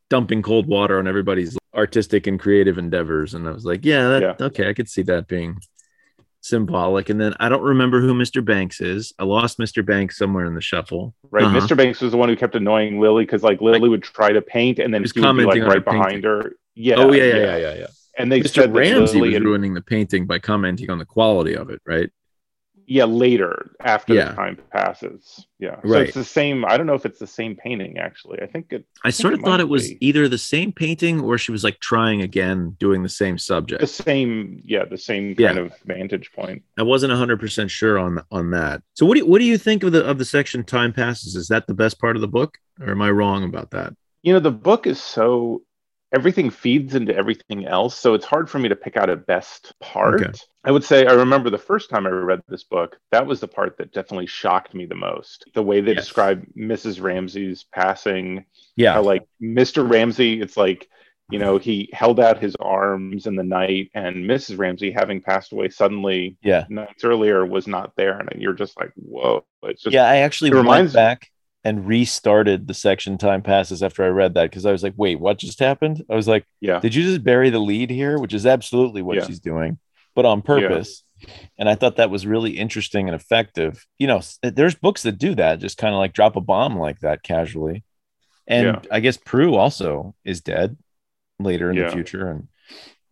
dumping cold water on everybody's artistic and creative endeavors. And I was like, yeah, that, yeah. okay, I could see that being symbolic. And then I don't remember who Mr. Bankes is. I lost Mr. Bankes somewhere in the shuffle. Right. Uh-huh. Mr. Bankes was the one who kept annoying Lily because like Lily would try to paint and then he would be like right behind her. Yeah. Oh yeah, yeah, yeah, yeah, yeah. And they Mr. Ramsay was ruining the painting by commenting on the quality of it, right? yeah later after yeah. the time passes yeah so right. it's the same i don't know if it's the same painting actually i think it i, I sort of thought it was either the same painting or she was like trying again doing the same subject the same yeah the same kind yeah. of vantage point i wasn't 100% sure on on that so what do you, what do you think of the of the section time passes is that the best part of the book or am i wrong about that you know the book is so everything feeds into everything else. So it's hard for me to pick out a best part. Okay. I would say I remember the first time I read this book, that was the part that definitely shocked me the most. The way they yes. describe Mrs. Ramsay's passing. Yeah. How, like Mr. Ramsay, it's like, you know, he held out his arms in the night, and Mrs. Ramsay, having passed away suddenly yeah. nights earlier, was not there. And you're just like, whoa. It's just, yeah, I actually it reminds, went back and restarted the section time passes after I read that because I was like, wait, what just happened? I was like, yeah, did you just bury the lead here? Which is absolutely what yeah. she's doing, but on purpose. Yeah. And I thought that was really interesting and effective. You know, there's books that do that, just kind of like drop a bomb like that casually. And yeah. I guess Prue also is dead later in the future. And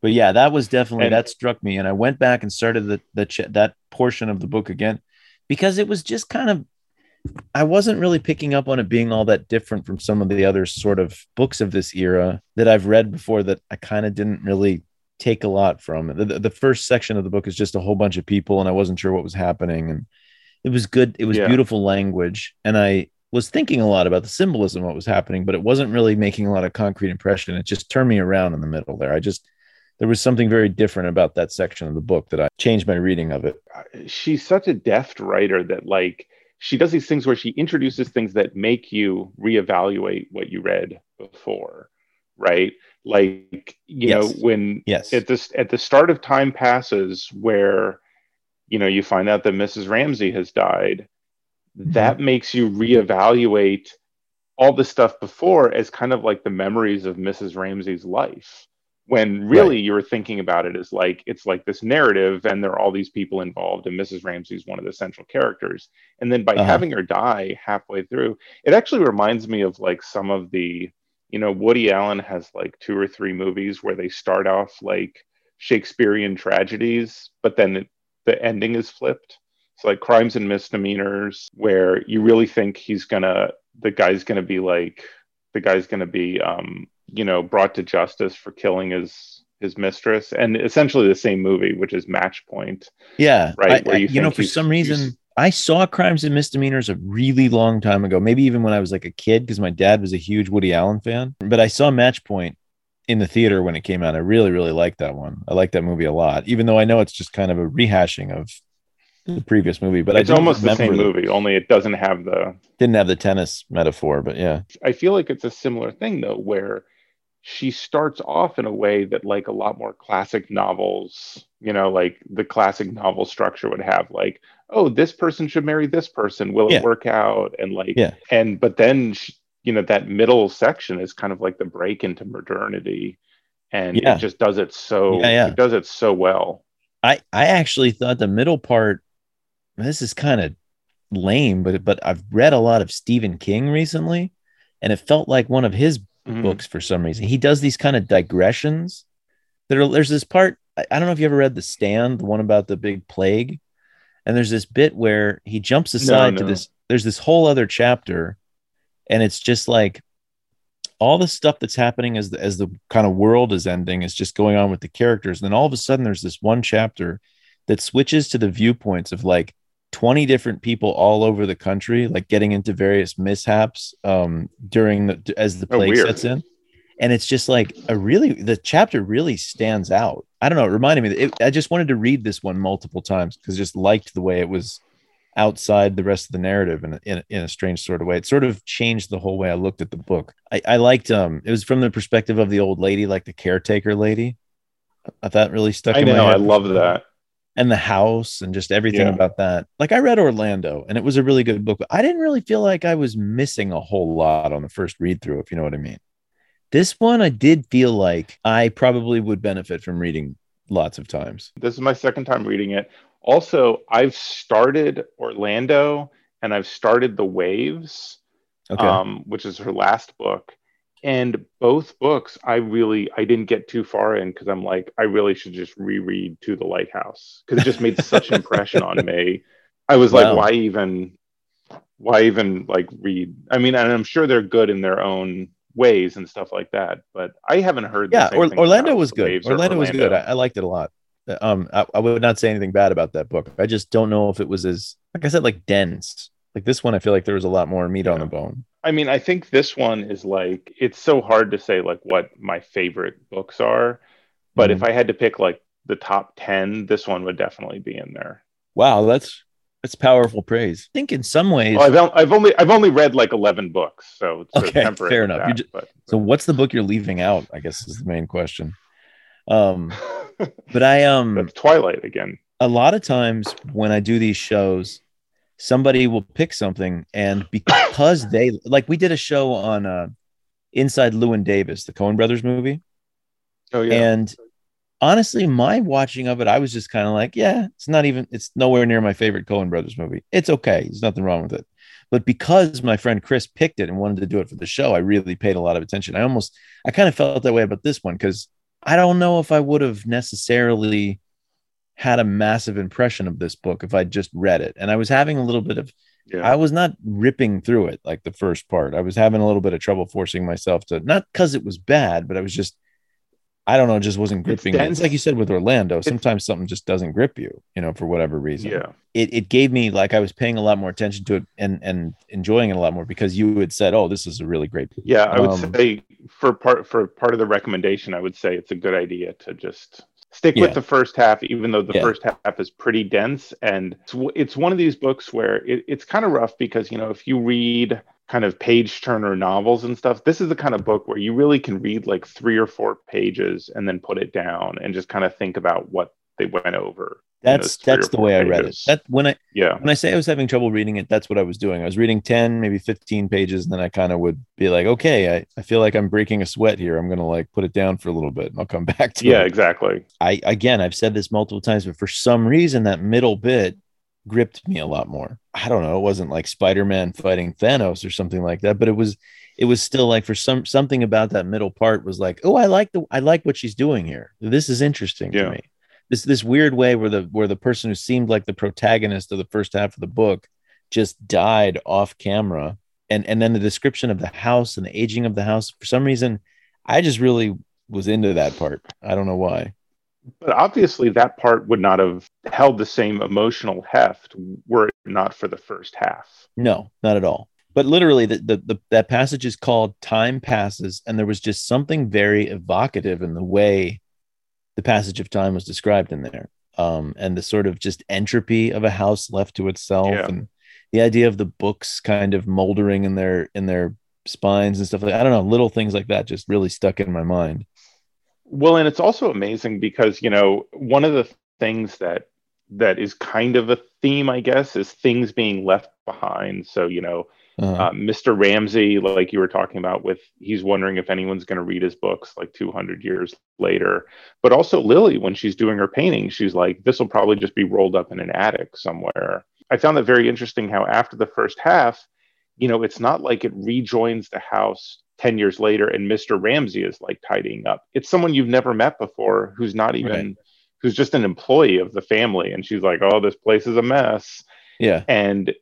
but yeah, that was definitely and, that struck me. And I went back and started the the ch- that portion of the book again because it was just kind of I wasn't really picking up on it being all that different from some of the other sort of books of this era that I've read before that I kind of didn't really take a lot from. The, the, first section of the book is just a whole bunch of people, and I wasn't sure what was happening. And it was good. It was yeah. beautiful language. And I was thinking a lot about the symbolism, what was happening, but it wasn't really making a lot of concrete impression. It just turned me around in the middle there. I just, there was something very different about that section of the book that I changed my reading of it. She's such a deft writer that, like, she does these things where she introduces things that make you reevaluate what you read before right like you yes. know when yes at this at the start of time passes where you know you find out that mrs ramsay has died mm-hmm. that makes you reevaluate all the stuff before as kind of like the memories of mrs ramsay's life when really right. you're thinking about it as like it's like this narrative and there are all these people involved and mrs ramsay's one of the central characters and then by uh-huh. having her die halfway through it actually reminds me of like some of the you know woody allen has like two or three movies where they start off like shakespearean tragedies but then it, the ending is flipped so like crimes and misdemeanors where you really think he's gonna the guy's gonna be like the guy's gonna be um you know brought to justice for killing his his mistress. And essentially the same movie which is match point. Yeah right I, you, you know for some reason i saw crimes and misdemeanors a really long time ago maybe even when i was like a kid because my dad was a huge woody allen fan. But i saw match point in the theater when it came out. I really really liked that one. I like that movie a lot even though i know it's just kind of a rehashing of the previous movie, but it's almost the same movie, only it doesn't have the didn't have the tennis metaphor, but yeah. I feel like it's a similar thing though, where she starts off in a way that like a lot more classic novels you know like the classic mm-hmm. novel structure would have like oh this person should marry this person will yeah. it work out and like yeah and but then she, you know that middle section is kind of like the break into modernity and yeah. it just does it so yeah, yeah. it does it so well i i actually thought the middle part this is kind of lame but but i've read a lot of stephen king recently and it felt like one of his mm-hmm. books for some reason. He does these kind of digressions. There, there's this part. I, I don't know if you ever read The Stand, the one about the big plague, and there's this bit where he jumps aside no, no. to this. There's this whole other chapter, and it's just like all the stuff that's happening as the, as the kind of world is ending is just going on with the characters. And then all of a sudden, there's this one chapter that switches to the viewpoints of like 20 different people all over the country like getting into various mishaps um during the as the oh, plague oh, sets in. And it's just like a really the chapter really stands out. I don't know it reminded me that it, i just wanted to read this one multiple times because just liked the way it was outside the rest of the narrative in a, in, in a strange sort of way. It sort of changed the whole way i looked at the book. I, I liked um it was from the perspective of the old lady like the caretaker lady. I thought really stuck i know i love that and the house and just everything yeah. about that. Like I read Orlando and it was a really good book, but I didn't really feel like I was missing a whole lot on the first read through, if you know what I mean. This one I did feel like I probably would benefit from reading lots of times. This is my second time reading it. Also, I've started Orlando and I've started The Waves, okay. um, which is her last book. And both books, I really I didn't get too far in because I'm like, I really should just reread To the Lighthouse because it just made such an impression on me. I was wow. like, why even why even like read? I mean, and I'm sure they're good in their own ways and stuff like that. But I haven't heard. Yeah, or, Orlando was good. Orlando, Orlando, was good. I, I, liked it a lot. Um, I, I, would not say anything bad about that book. I just don't know if it was as, like I said, like dense. Like this one, I feel like there was a lot more meat yeah. on the bone. I mean, I think this one is like it's so hard to say like what my favorite books are, but mm-hmm. if I had to pick like the top ten, this one would definitely be in there. Wow, that's that's powerful praise. I think in some ways, well, I've, I've only I've only read like eleven books, so okay, fair enough. That, just, but, so, what's the book you're leaving out? I guess is the main question. Um, but I um, That's Twilight again. A lot of times when I do these shows, somebody will pick something, and because they like, we did a show on uh, Inside Llewyn Davis, the Coen Brothers movie. Oh yeah, and honestly, my watching of it, I was just kind of like, yeah, it's not even, it's nowhere near my favorite Coen Brothers movie. It's okay. There's nothing wrong with it. But because my friend Chris picked it and wanted to do it for the show, I really paid a lot of attention. I almost, I kind of felt that way about this one because I don't know if I would have necessarily had a massive impression of this book if I'd just read it. And I was having a little bit of, yeah. I was not ripping through it like the first part. I was having a little bit of trouble forcing myself to, not because it was bad, but I was just, I don't know, just wasn't gripping. It's, it's like you said with Orlando. Sometimes something just doesn't grip you, you know, for whatever reason. Yeah. It, it gave me like I was paying a lot more attention to it and and enjoying it a lot more because you had said, "Oh, this is a really great." Yeah, I would um, say for part for part of the recommendation, I would say it's a good idea to just stick yeah. with the first half, even though the yeah. first half is pretty dense. And it's, it's one of these books where it, it's kind of rough because you know if you read kind of page turner novels and stuff this is the kind of book where you really can read like three or four pages and then put it down and just kind of think about what they went over that's that's the way pages. i read it that when i yeah when i say i was having trouble reading it that's what i was doing i was reading 10 maybe 15 pages and then i kind of would be like okay I, I feel like i'm breaking a sweat here i'm gonna like put it down for a little bit and i'll come back to yeah, it yeah exactly i again i've said this multiple times but for some reason that middle bit gripped me a lot more. I don't know, it wasn't like Spider-Man fighting Thanos or something like that, but it was it was still like for some something about that middle part was like, "Oh, I like the I like what she's doing here. This is interesting yeah. to me." This this weird way where the where the person who seemed like the protagonist of the first half of the book just died off camera. And and then the description of the house and the aging of the house for some reason I just really was into that part. I don't know why. But obviously, that part would not have held the same emotional heft were it not for the first half. No, not at all. But literally, the, the, the, that passage is called Time Passes, and there was just something very evocative in the way the passage of time was described in there. Um, and the sort of just entropy of a house left to itself, yeah. and the idea of the books kind of moldering in their in their spines and stuff like I don't know, little things like that just really stuck in my mind. Well, and it's also amazing because, you know, one of the things that that is kind of a theme, I guess, is things being left behind. So, you know, uh-huh. uh, Mr. Ramsay, like you were talking about, with he's wondering if anyone's going to read his books like 200 years later. But also Lily, when she's doing her painting, she's like, this will probably just be rolled up in an attic somewhere. I found that very interesting how after the first half, you know, it's not like it rejoins the house 10 years later and Mr. Ramsay is like tidying up. It's someone you've never met before who's not even right. who's just an employee of the family and she's like, "Oh, this place is a mess." Yeah. And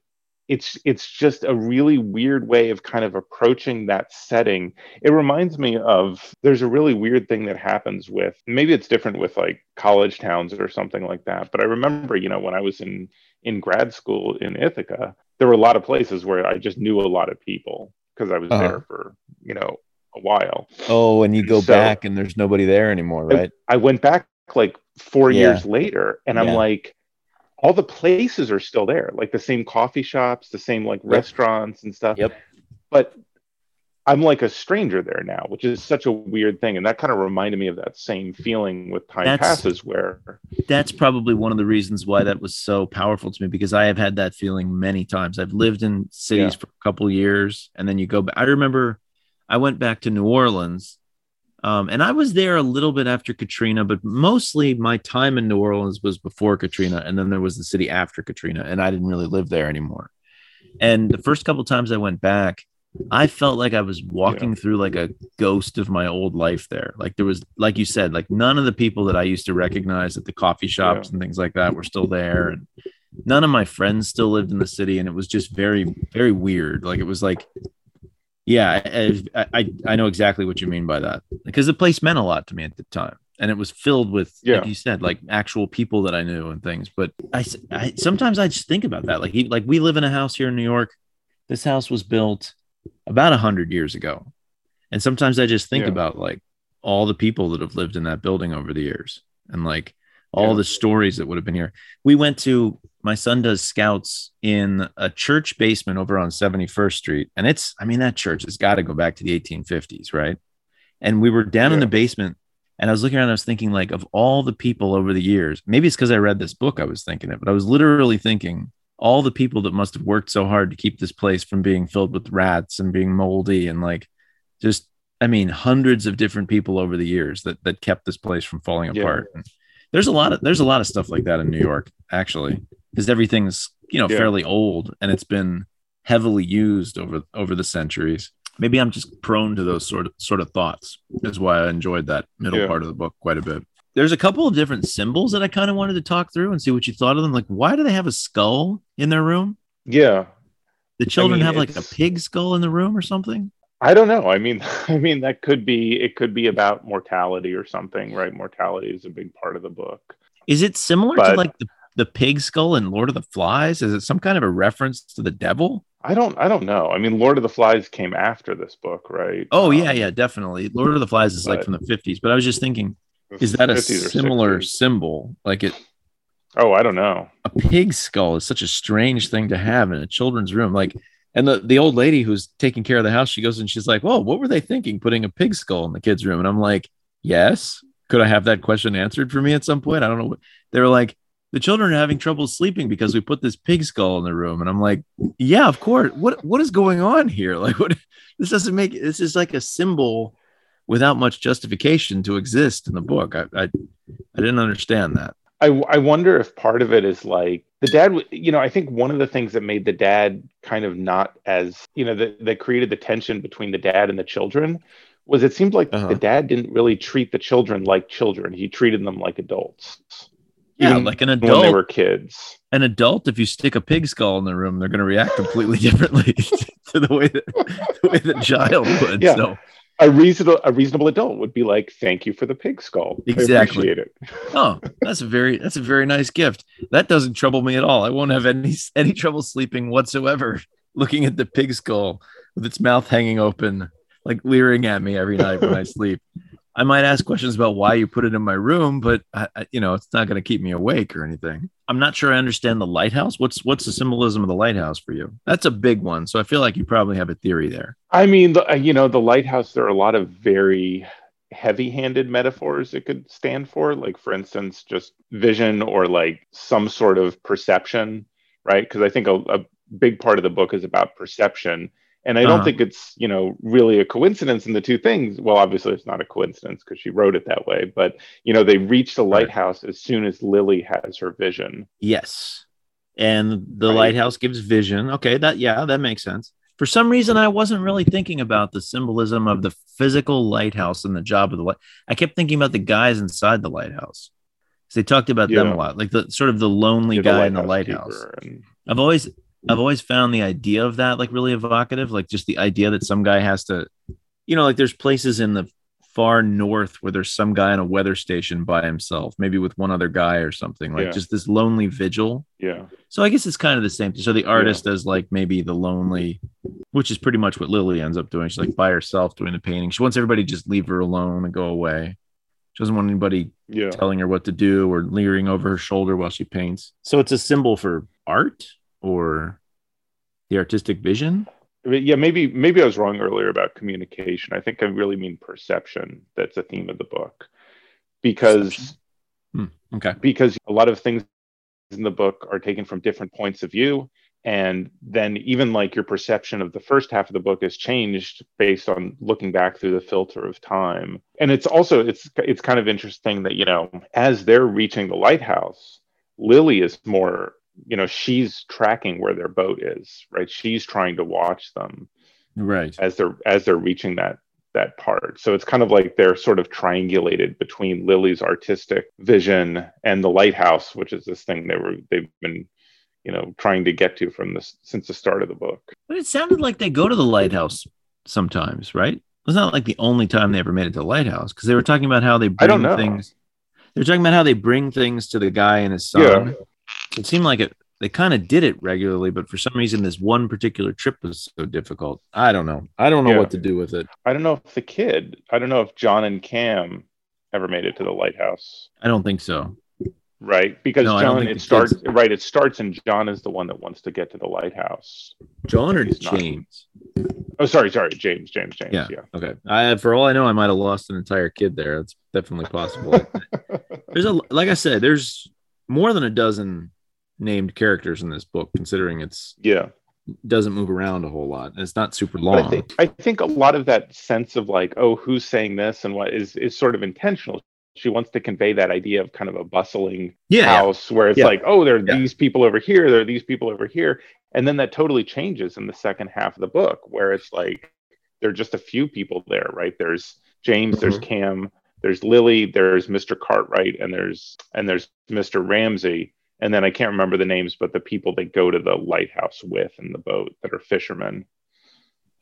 it's it's just a really weird way of kind of approaching that setting. It reminds me of there's a really weird thing that happens with maybe it's different with like college towns or something like that, but I remember, you know, when I was in in grad school in Ithaca, there were a lot of places where I just knew a lot of people because I was uh-huh. there for you know a while. Oh, and you go so, back and there's nobody there anymore, right? I, I went back like four yeah. years later, and I'm like, all the places are still there, like the same coffee shops, the same like yep. restaurants and stuff. Yep. But I'm like a stranger there now, which is such a weird thing. And that kind of reminded me of that same feeling with Time that's, Passes, where that's probably one of the reasons why that was so powerful to me because I have had that feeling many times. I've lived in cities yeah. for a couple years and then you go back. I remember I went back to New Orleans. Um, and I was there a little bit after Katrina, but mostly my time in New Orleans was before Katrina, and then there was the city after Katrina, and I didn't really live there anymore. And the first couple times I went back, I felt like I was walking yeah. through like a ghost of my old life there. Like there was, like you said, like none of the people that I used to recognize at the coffee shops yeah. and things like that were still there, and none of my friends still lived in the city, and it was just very, very weird. Like it was like yeah, I, I, I know exactly what you mean by that because the place meant a lot to me at the time, and it was filled with, yeah. like you said, like actual people that I knew and things. But I, I sometimes I just think about that. Like, like we live in a house here in New York. This house was built about a hundred years ago, and sometimes I just think yeah. about like all the people that have lived in that building over the years, and like all yeah. the stories that would have been here. We went to my son does scouts in a church basement over on 71st Street. And it's, I mean, that church has got to go back to the 1850s, right? And we were down yeah. in the basement and I was looking around, I was thinking, like, of all the people over the years, maybe it's because I read this book, I was thinking it, but I was literally thinking all the people that must have worked so hard to keep this place from being filled with rats and being moldy and like just, I mean, hundreds of different people over the years that that kept this place from falling yeah. apart. And there's a lot of there's a lot of stuff like that in New York, actually because everything's you know yeah. fairly old and it's been heavily used over over the centuries. Maybe i'm just prone to those sort of sort of thoughts is why i enjoyed that middle yeah. part of the book quite a bit. There's a couple of different symbols that i kind of wanted to talk through and see what you thought of them. Like why do they have a skull in their room? Yeah. The children I mean, have like a pig skull in the room or something i don't know i mean i mean that could be it could be about mortality or something right mortality is a big part of the book is it similar but, to like the the pig skull in Lord of the Flies? Is it some kind of a reference to the devil? I don't I don't know. I mean, Lord of the Flies came after this book, right? Oh um, yeah, yeah, definitely. Lord of the Flies is like from the 50s, but I was just thinking, is that a similar symbol? Like it Oh, I don't know. A pig skull is such a strange thing to have in a children's room. Like and the, the old lady who's taking care of the house, she goes and she's like, Whoa, what were they thinking putting a pig skull in the kids' room? And I'm like, Yes. Could I have that question answered for me at some point? I don't know. They were like, the children are having trouble sleeping because we put this pig skull in the room and i'm like yeah of course what what is going on here like what this doesn't make this is like a symbol without much justification to exist in the book i i, I didn't understand that I, I wonder if part of it is like the dad you know i think one of the things that made the dad kind of not as you know that, that created the tension between the dad and the children was it seemed like uh-huh. the dad didn't really treat the children like children he treated them like adults yeah, like an adult. When they were kids. An adult, if you stick a pig skull in the room, they're going to react completely differently to the way that the way the child would. Yeah. So a reasonable a reasonable adult would be like, "Thank you for the pig skull. Exactly. it." oh, that's a very that's a very nice gift. That doesn't trouble me at all. I won't have any any trouble sleeping whatsoever looking at the pig skull with its mouth hanging open, like leering at me every night when I sleep. I might ask questions about why you put it in my room, but I, I, you know, it's not going to keep me awake or anything. I'm not sure I understand the lighthouse. What's what's the symbolism of the lighthouse for you? That's a big one, so I feel like you probably have a theory there. I mean, the, you know, the lighthouse. There are a lot of very heavy-handed metaphors it could stand for, like for instance, just vision or like some sort of perception, right? Because I think a, a big part of the book is about perception and I don't uh-huh. think it's, you know, really a coincidence in the two things. Well, obviously it's not a coincidence because she wrote it that way, but you know, they reach the lighthouse as soon as Lily has her vision. Yes. And the right. lighthouse gives vision. Okay, that yeah, that makes sense. For some reason, I wasn't really thinking about the symbolism of the physical lighthouse and the job of the light. I kept thinking about the guys inside the lighthouse. They talked about yeah. them a lot, like the sort of the lonely yeah, guy in the lighthouse. And... I've always I've always found the idea of that like really evocative, like just the idea that some guy has to, you know, like there's places in the far north where there's some guy on a weather station by himself, maybe with one other guy or something, like yeah. just this lonely vigil. Yeah. So I guess it's kind of the same. So the artist yeah. like maybe the lonely, which is pretty much what Lily ends up doing. She's like by herself doing the painting. She wants everybody to just leave her alone and go away. She doesn't want anybody yeah. telling her what to do or leering over her shoulder while she paints. So it's a symbol for art or the artistic vision? Yeah maybe maybe i was wrong earlier about communication. I think i really mean perception that's a theme of the book. Because hmm. okay. because a lot of things in the book are taken from different points of view and then even like your perception of the first half of the book has changed based on looking back through the filter of time. And it's also it's it's kind of interesting that you know as they're reaching the lighthouse lily is more you know she's tracking where their boat is right? She's trying to watch them right. as they're as they're reaching that that part. So it's kind of like they're sort of triangulated between lily's artistic vision and the lighthouse which is this thing they were they've been you know trying to get to from this since the start of the book. But it sounded like they go to the lighthouse sometimes right? It's not like the only time they ever made it to the lighthouse because they were talking about how they bring I don't know. things they're talking about how they bring things to the guy and his son. Yeah. It seemed like it they kind of did it regularly but for some reason this one particular trip was so difficult. I don't know. I don't know Yeah. what to do with it. I don't know if the kid i don't know if john and cam ever made it to the lighthouse. I don't think so. Right? Because No, john it starts kids- right it starts and john is the one that wants to get to the lighthouse. John or He's not. james? Oh sorry sorry james james james Yeah. yeah, okay. I for all i know i might have lost an entire kid there. That's definitely possible. There's a like i said there's more than a dozen named characters in this book considering it's yeah. doesn't move around a whole lot and it's not super long I think I think a lot of that sense of like, oh, who's saying this and what is is sort of intentional. She wants to convey that idea of kind of a bustling yeah, yeah. house where it's Yeah. like, oh, there are these people over here, there are these people over here. And then that totally changes in the second half of the book, where it's like there are just a few people there, right? There's James, there's mm-hmm. Cam, there's Lily, there's Mr. Cartwright, and there's and there's Mr. Ramsay. And then I can't remember the names, but the people that go to the lighthouse with in the boat that are fishermen.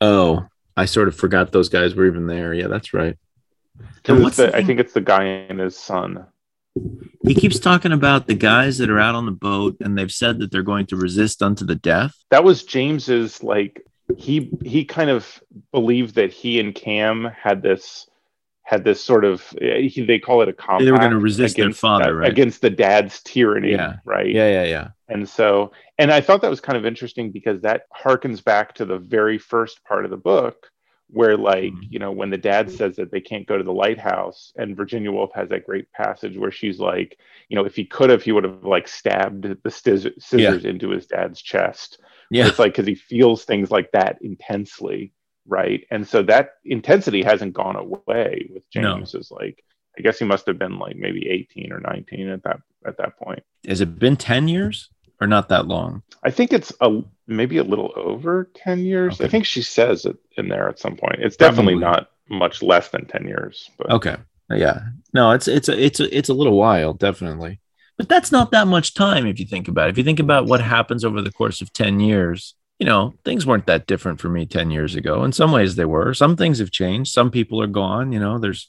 oh i sort of forgot those guys were even there yeah that's right And 'Cause what's the, the I think it's the guy and his son. he keeps talking about the guys that are out on the boat and they've said that they're going to resist unto the death that was James's like he he kind of believed that he and Cam had this had this sort of eh, he, they call it a compact They were gonna resist their father, that- right? against the dad's tyranny Yeah. right yeah yeah yeah and so and I thought that was kind of interesting because that harkens back to the very first part of the book where like Mhm. you know when the dad says that they can't go to the lighthouse and Virginia Woolf has that great passage where she's like you know if he could have he would have like stabbed the scis- scissors into his dad's chest yeah it's like because he feels things like that intensely, right? And so that intensity hasn't gone away with No. James. Is like, I guess he must have been like maybe 18 or 19 at that at that point. has it been 10 years or not that long I think it's a maybe a little over 10 years. I think she says it in there at some point. It's definitely Probably. not much less than 10 years. But Okay. Yeah. No, it's it's a it's a it's a little while, definitely. But that's not that much time if you think about it. If you think about what happens over the course of 10 years, you know, things weren't that different for me 10 years ago. In some ways they were. Some things have changed. Some people are gone, you know, there's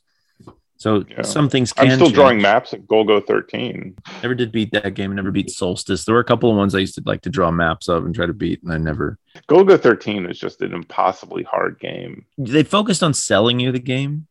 so Yeah. some things can I'm still change. drawing maps at Golgo 13. Never did beat that game, never beat Solstice. There were a couple of ones I used to like to draw maps of and try to beat, and I never Golgo 13 is just an impossibly hard game. they focused on selling you the game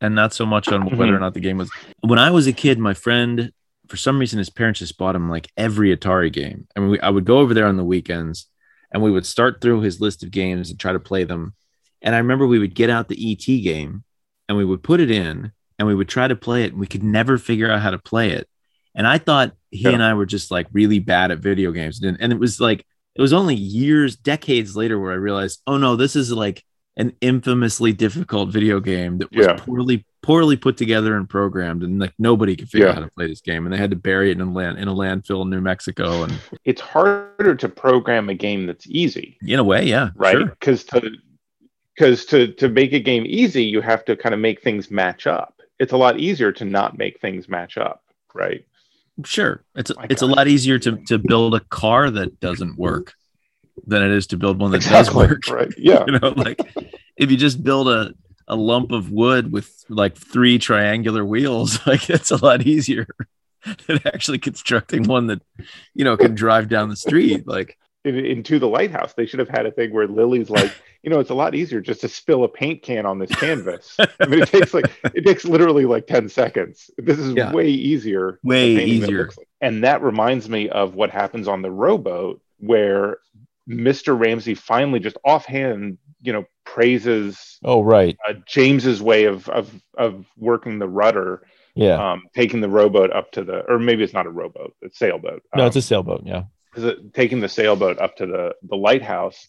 and not so much on whether or Mhm. not the game was when i was a kid my friend for some reason his parents just bought him like every atari game and we, i would go over there on the weekends and we would start through his list of games and try to play them and i remember we would get out the et game and we would put it in and we would try to play it and we could never figure out how to play it and i thought he Yeah. and i were just like really bad at video games and, and it was like it was only years decades later where i realized oh no this is like an infamously difficult video game that was Yeah. poorly poorly put together and programmed and like nobody could figure Yeah. out how to play this game and they had to bury it in a land in a landfill in New Mexico and It's harder to program a game that's easy. in a way yeah right? sure. because to because to to make a game easy you have to kind of make things match up. It's a lot easier to not make things match up right? Sure. It's My it's a lot easier to to build a car that doesn't work than it is to build one that does work. right. Yeah. You know like if you just build a a lump of wood with like three triangular wheels like it's a lot easier than actually constructing one that you know can drive down the street like in, into the lighthouse they should have had a thing where lily's like you know it's a lot easier just to spill a paint can on this canvas i mean it takes like it takes literally like 10 seconds this is Yeah. way easier Way easier. like- and that reminds me of what happens on the rowboat where mr ramsay finally just offhand you know praises oh right uh, James's way of of of working the rudder, yeah um, taking the rowboat up to the, or maybe it's not a rowboat, it's sailboat. No um, it's a sailboat yeah taking the sailboat up to the the lighthouse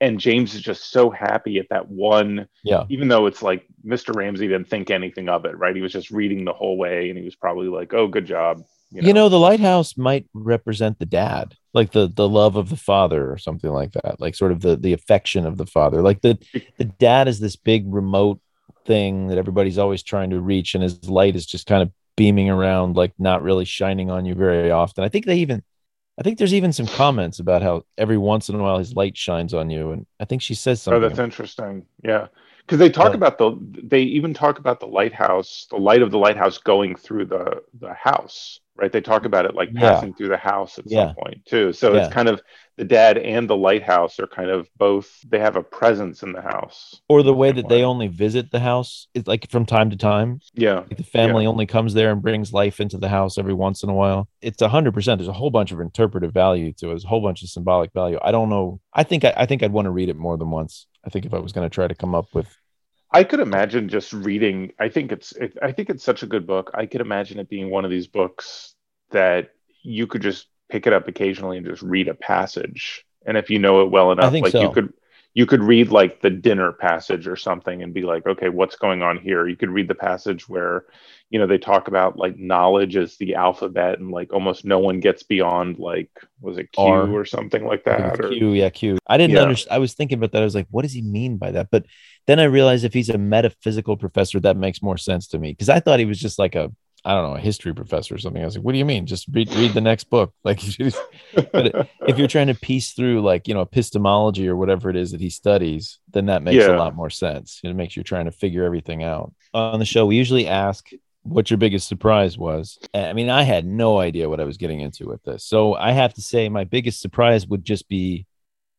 and James is just so happy at that one. Yeah. Even though it's like Mr. Ramsay didn't think anything of it, right? He was just reading the whole way, and he was probably like, "Oh, good job." You know, you know the lighthouse might represent the dad, like the the love of the father, or something like that, like sort of the the affection of the father. Like the the dad is this big remote thing that everybody's always trying to reach, and his light is just kind of beaming around, like not really shining on you very often. I think they even I think there's even some comments about how every once in a while his light shines on you, and I think she says oh, something. Oh, that's interesting. Yeah, because they talk about the they even talk about the lighthouse, the light of the lighthouse going through the the house right? They talk about it like passing through the house at yeah. some point too. So yeah. it's kind of the dad and the lighthouse are kind of both. They have a presence in the house, or the way that they only visit the house is like from time to time. Yeah, like the family only comes there and brings life into the house every once in a while. It's a hundred percent. There's a whole bunch of interpretive value to it. There's a whole bunch of symbolic value. I don't know. I think I, I think I'd want to read it more than once. I think if I was going to try to come up with I could imagine just reading. I think it's. It, I think it's such a good book. I could imagine it being one of these books that you could just pick it up occasionally and just read a passage. And if you know it well enough, like so. you could you could read like the dinner passage or something and be like, okay, what's going on here? You could read the passage where, you know, they talk about like knowledge as the alphabet and like almost no one gets beyond like was it Q R. or something like that? Or, Q, yeah, Q. I didn't yeah. understand. I was thinking about that. I was like, what does he mean by that? But then I realized if he's a metaphysical professor, that makes more sense to me because I thought he was just like a I don't know, a history professor or something. I was like, what do you mean? Just read, read the next book. Like, but if you're trying to piece through like, you know, epistemology or whatever it is that he studies, then that makes yeah. a lot more sense. It makes you trying to figure everything out. On the show, we usually ask what your biggest surprise was. I mean, I had no idea what I was getting into with this. So I have to say my biggest surprise would just be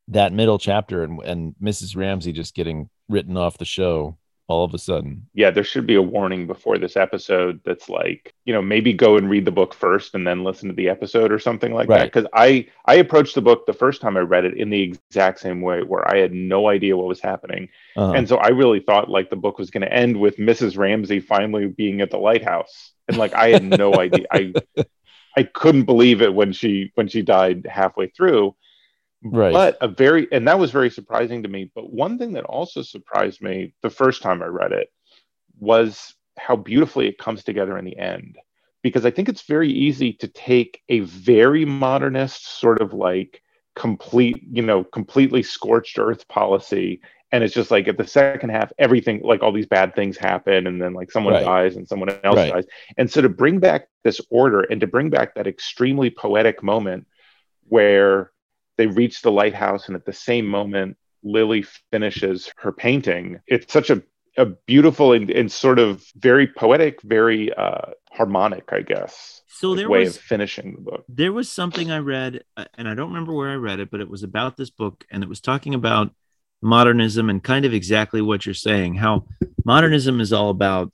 that middle chapter and, and Mrs. Ramsay just getting written off the show all of a sudden. Yeah, there should be a warning before this episode that's like, you know, maybe go and read the book first and then listen to the episode or something like right. that. Because I I approached the book the first time I read it in the exact same way, where I had no idea what was happening, uh-huh. and so I really thought like the book was going to end with Mrs. Ramsay finally being at the lighthouse, and like I had no idea. I I couldn't believe it when she when she died halfway through Right. But a very, and that was very surprising to me. But one thing that also surprised me the first time I read it was how beautifully it comes together in the end. Because I think it's very easy to take a very modernist sort of like complete, you know, completely scorched earth policy. And it's just like at the second half, everything like all these bad things happen, and then like someone right. dies and someone else right. dies. And so to bring back this order and to bring back that extremely poetic moment where they reach the lighthouse, and at the same moment, Lily finishes her painting. It's such a, a beautiful and, and sort of very poetic, very uh, harmonic, I guess. So there way was, of finishing the book. There was something I read, uh, and I don't remember where I read it, but it was about this book, and it was talking about modernism and kind of exactly what you're saying. How modernism is all about.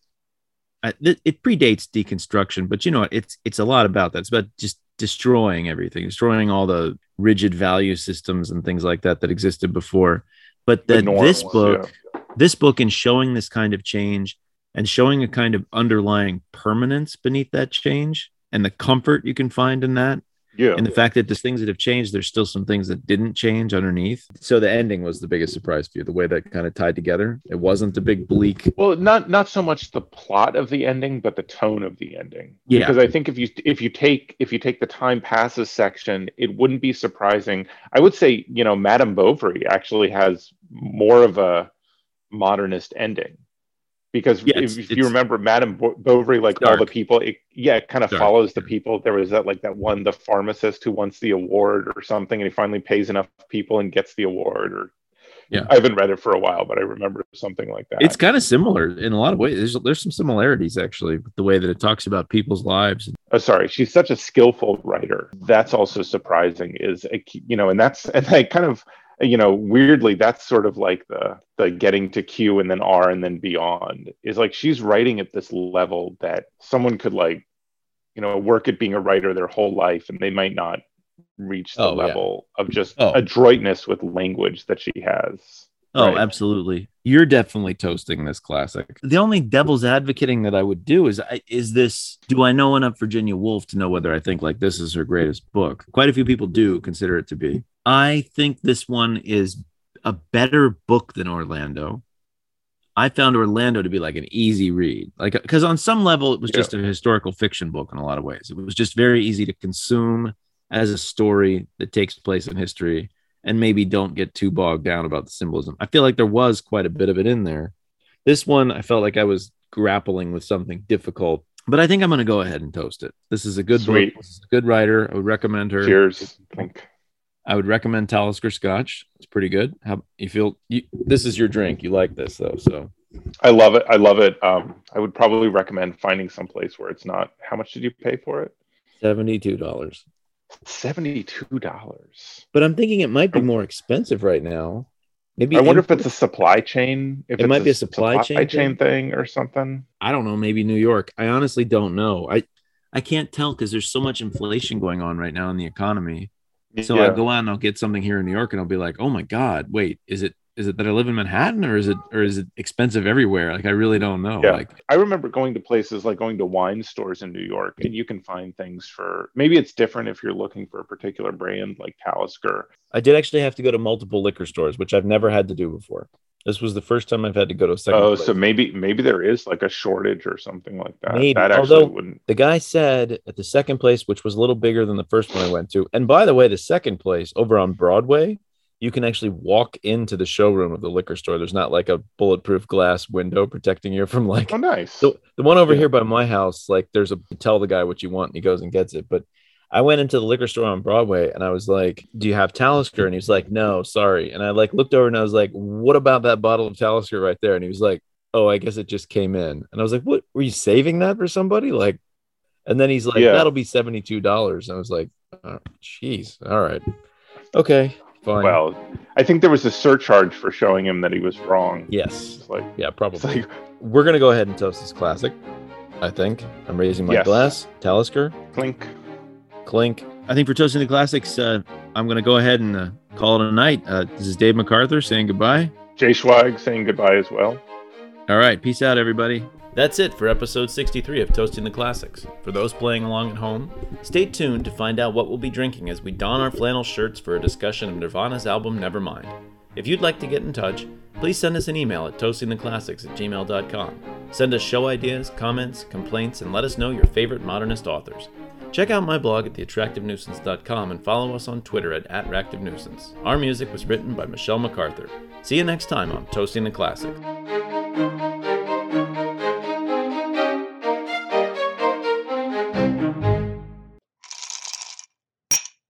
Uh, it predates deconstruction, but you know it's it's a lot about that. It's about just destroying everything, destroying all the rigid value systems and things like that that existed before. But that this book, yeah. this book, in showing this kind of change and showing a kind of underlying permanence beneath that change and the comfort you can find in that yeah. And the fact that there's things that have changed, there's still some things that didn't change underneath. So the ending was the biggest surprise for you, the way that kind of tied together. It wasn't a big bleak. Well, not not so much the plot of the ending, but the tone of the ending. Yeah. Because I think if you if you take if you take the time passes section, it wouldn't be surprising. I would say, you know, Madame Bovary actually has more of a modernist ending because yeah, if, if you remember Madame Bovary, like dark. all the people, it, yeah, it kind of dark. follows the people. There was that like that one, the pharmacist who wants the award or something, and he finally pays enough people and gets the award. Or yeah, I haven't read it for a while, but I remember something like that. It's kind of similar in a lot of ways. There's there's some similarities actually, with the way that it talks about people's lives. Oh, sorry, she's such a skillful writer. That's also surprising. Is a, you know, and that's and I kind of you know weirdly that's sort of like the the getting to q and then r and then beyond is like she's writing at this level that someone could like you know work at being a writer their whole life and they might not reach the oh, level yeah. of just oh. adroitness with language that she has Oh, right. absolutely. You're definitely toasting this classic. The only devil's advocating that I would do is is this do I know enough Virginia Woolf to know whether I think like this is her greatest book? Quite a few people do consider it to be. I think this one is a better book than Orlando. I found Orlando to be like an easy read. Like cuz on some level it was yeah. just a historical fiction book in a lot of ways. It was just very easy to consume as a story that takes place in history and maybe don't get too bogged down about the symbolism. I feel like there was quite a bit of it in there. This one, I felt like I was grappling with something difficult, but I think I'm going to go ahead and toast it. This is a good Sweet. book. This is a good writer. I would recommend her. Cheers. I would recommend Talisker Scotch. It's pretty good. How you feel? You, this is your drink. You like this though, so. I love it. I love it. Um, I would probably recommend finding some place where it's not. How much did you pay for it? Seventy-two dollars. Seventy-two dollars. But I'm thinking it might be more expensive right now. Maybe I wonder if it's a supply chain. If it might be a supply, supply chain, chain thing? thing or something. I don't know. Maybe New York. I honestly don't know. I I can't tell because there's so much inflation going on right now in the economy. So yeah. I go out and I'll get something here in New York and I'll be like, oh my god, wait, is it is it that I live in Manhattan or is it or is it expensive everywhere? Like I really don't know. Yeah. Like I remember going to places like going to wine stores in New York and you can find things for maybe it's different if you're looking for a particular brand like Talisker. I did actually have to go to multiple liquor stores, which I've never had to do before. This was the first time I've had to go to a second. Oh, place. so maybe maybe there is like a shortage or something like that. Maybe. That Although wouldn't... the guy said at the second place, which was a little bigger than the first one I went to, and by the way, the second place over on Broadway you can actually walk into the showroom of the liquor store. There's not like a bulletproof glass window protecting you from like. Oh, nice. The, the one over yeah. here by my house, like there's a tell the guy what you want and he goes and gets it. But I went into the liquor store on Broadway and I was like, "Do you have Talisker?" And he's like, "No, sorry." And I like looked over and I was like, "What about that bottle of Talisker right there?" And he was like, "Oh, I guess it just came in." And I was like, "What? Were you saving that for somebody?" Like, and then he's like, yeah. "That'll be seventy two dollars." I was like, oh, "Jeez, oh, all right, okay." Fine. Well, I think there was a surcharge for showing him that he was wrong. Yes. like, yeah, probably. Like, We're gonna go ahead and toast this classic. I think I'm raising my yes. glass. Talisker. Clink. Clink. I think for toasting the classics, uh, I'm gonna go ahead and uh, call it a night. Uh, this is Dave MacArthur saying goodbye. Jay Schweig saying goodbye as well. All right. Peace out, everybody. That's it for episode 63 of Toasting the Classics. For those playing along at home, stay tuned to find out what we'll be drinking as we don our flannel shirts for a discussion of Nirvana's album Nevermind. If you'd like to get in touch, please send us an email at toastingtheclassics at gmail.com. Send us show ideas, comments, complaints, and let us know your favorite modernist authors. Check out my blog at theattractivenuisance.com and follow us on Twitter at attractivenuisance. Our music was written by Michelle MacArthur. See you next time on Toasting the Classics.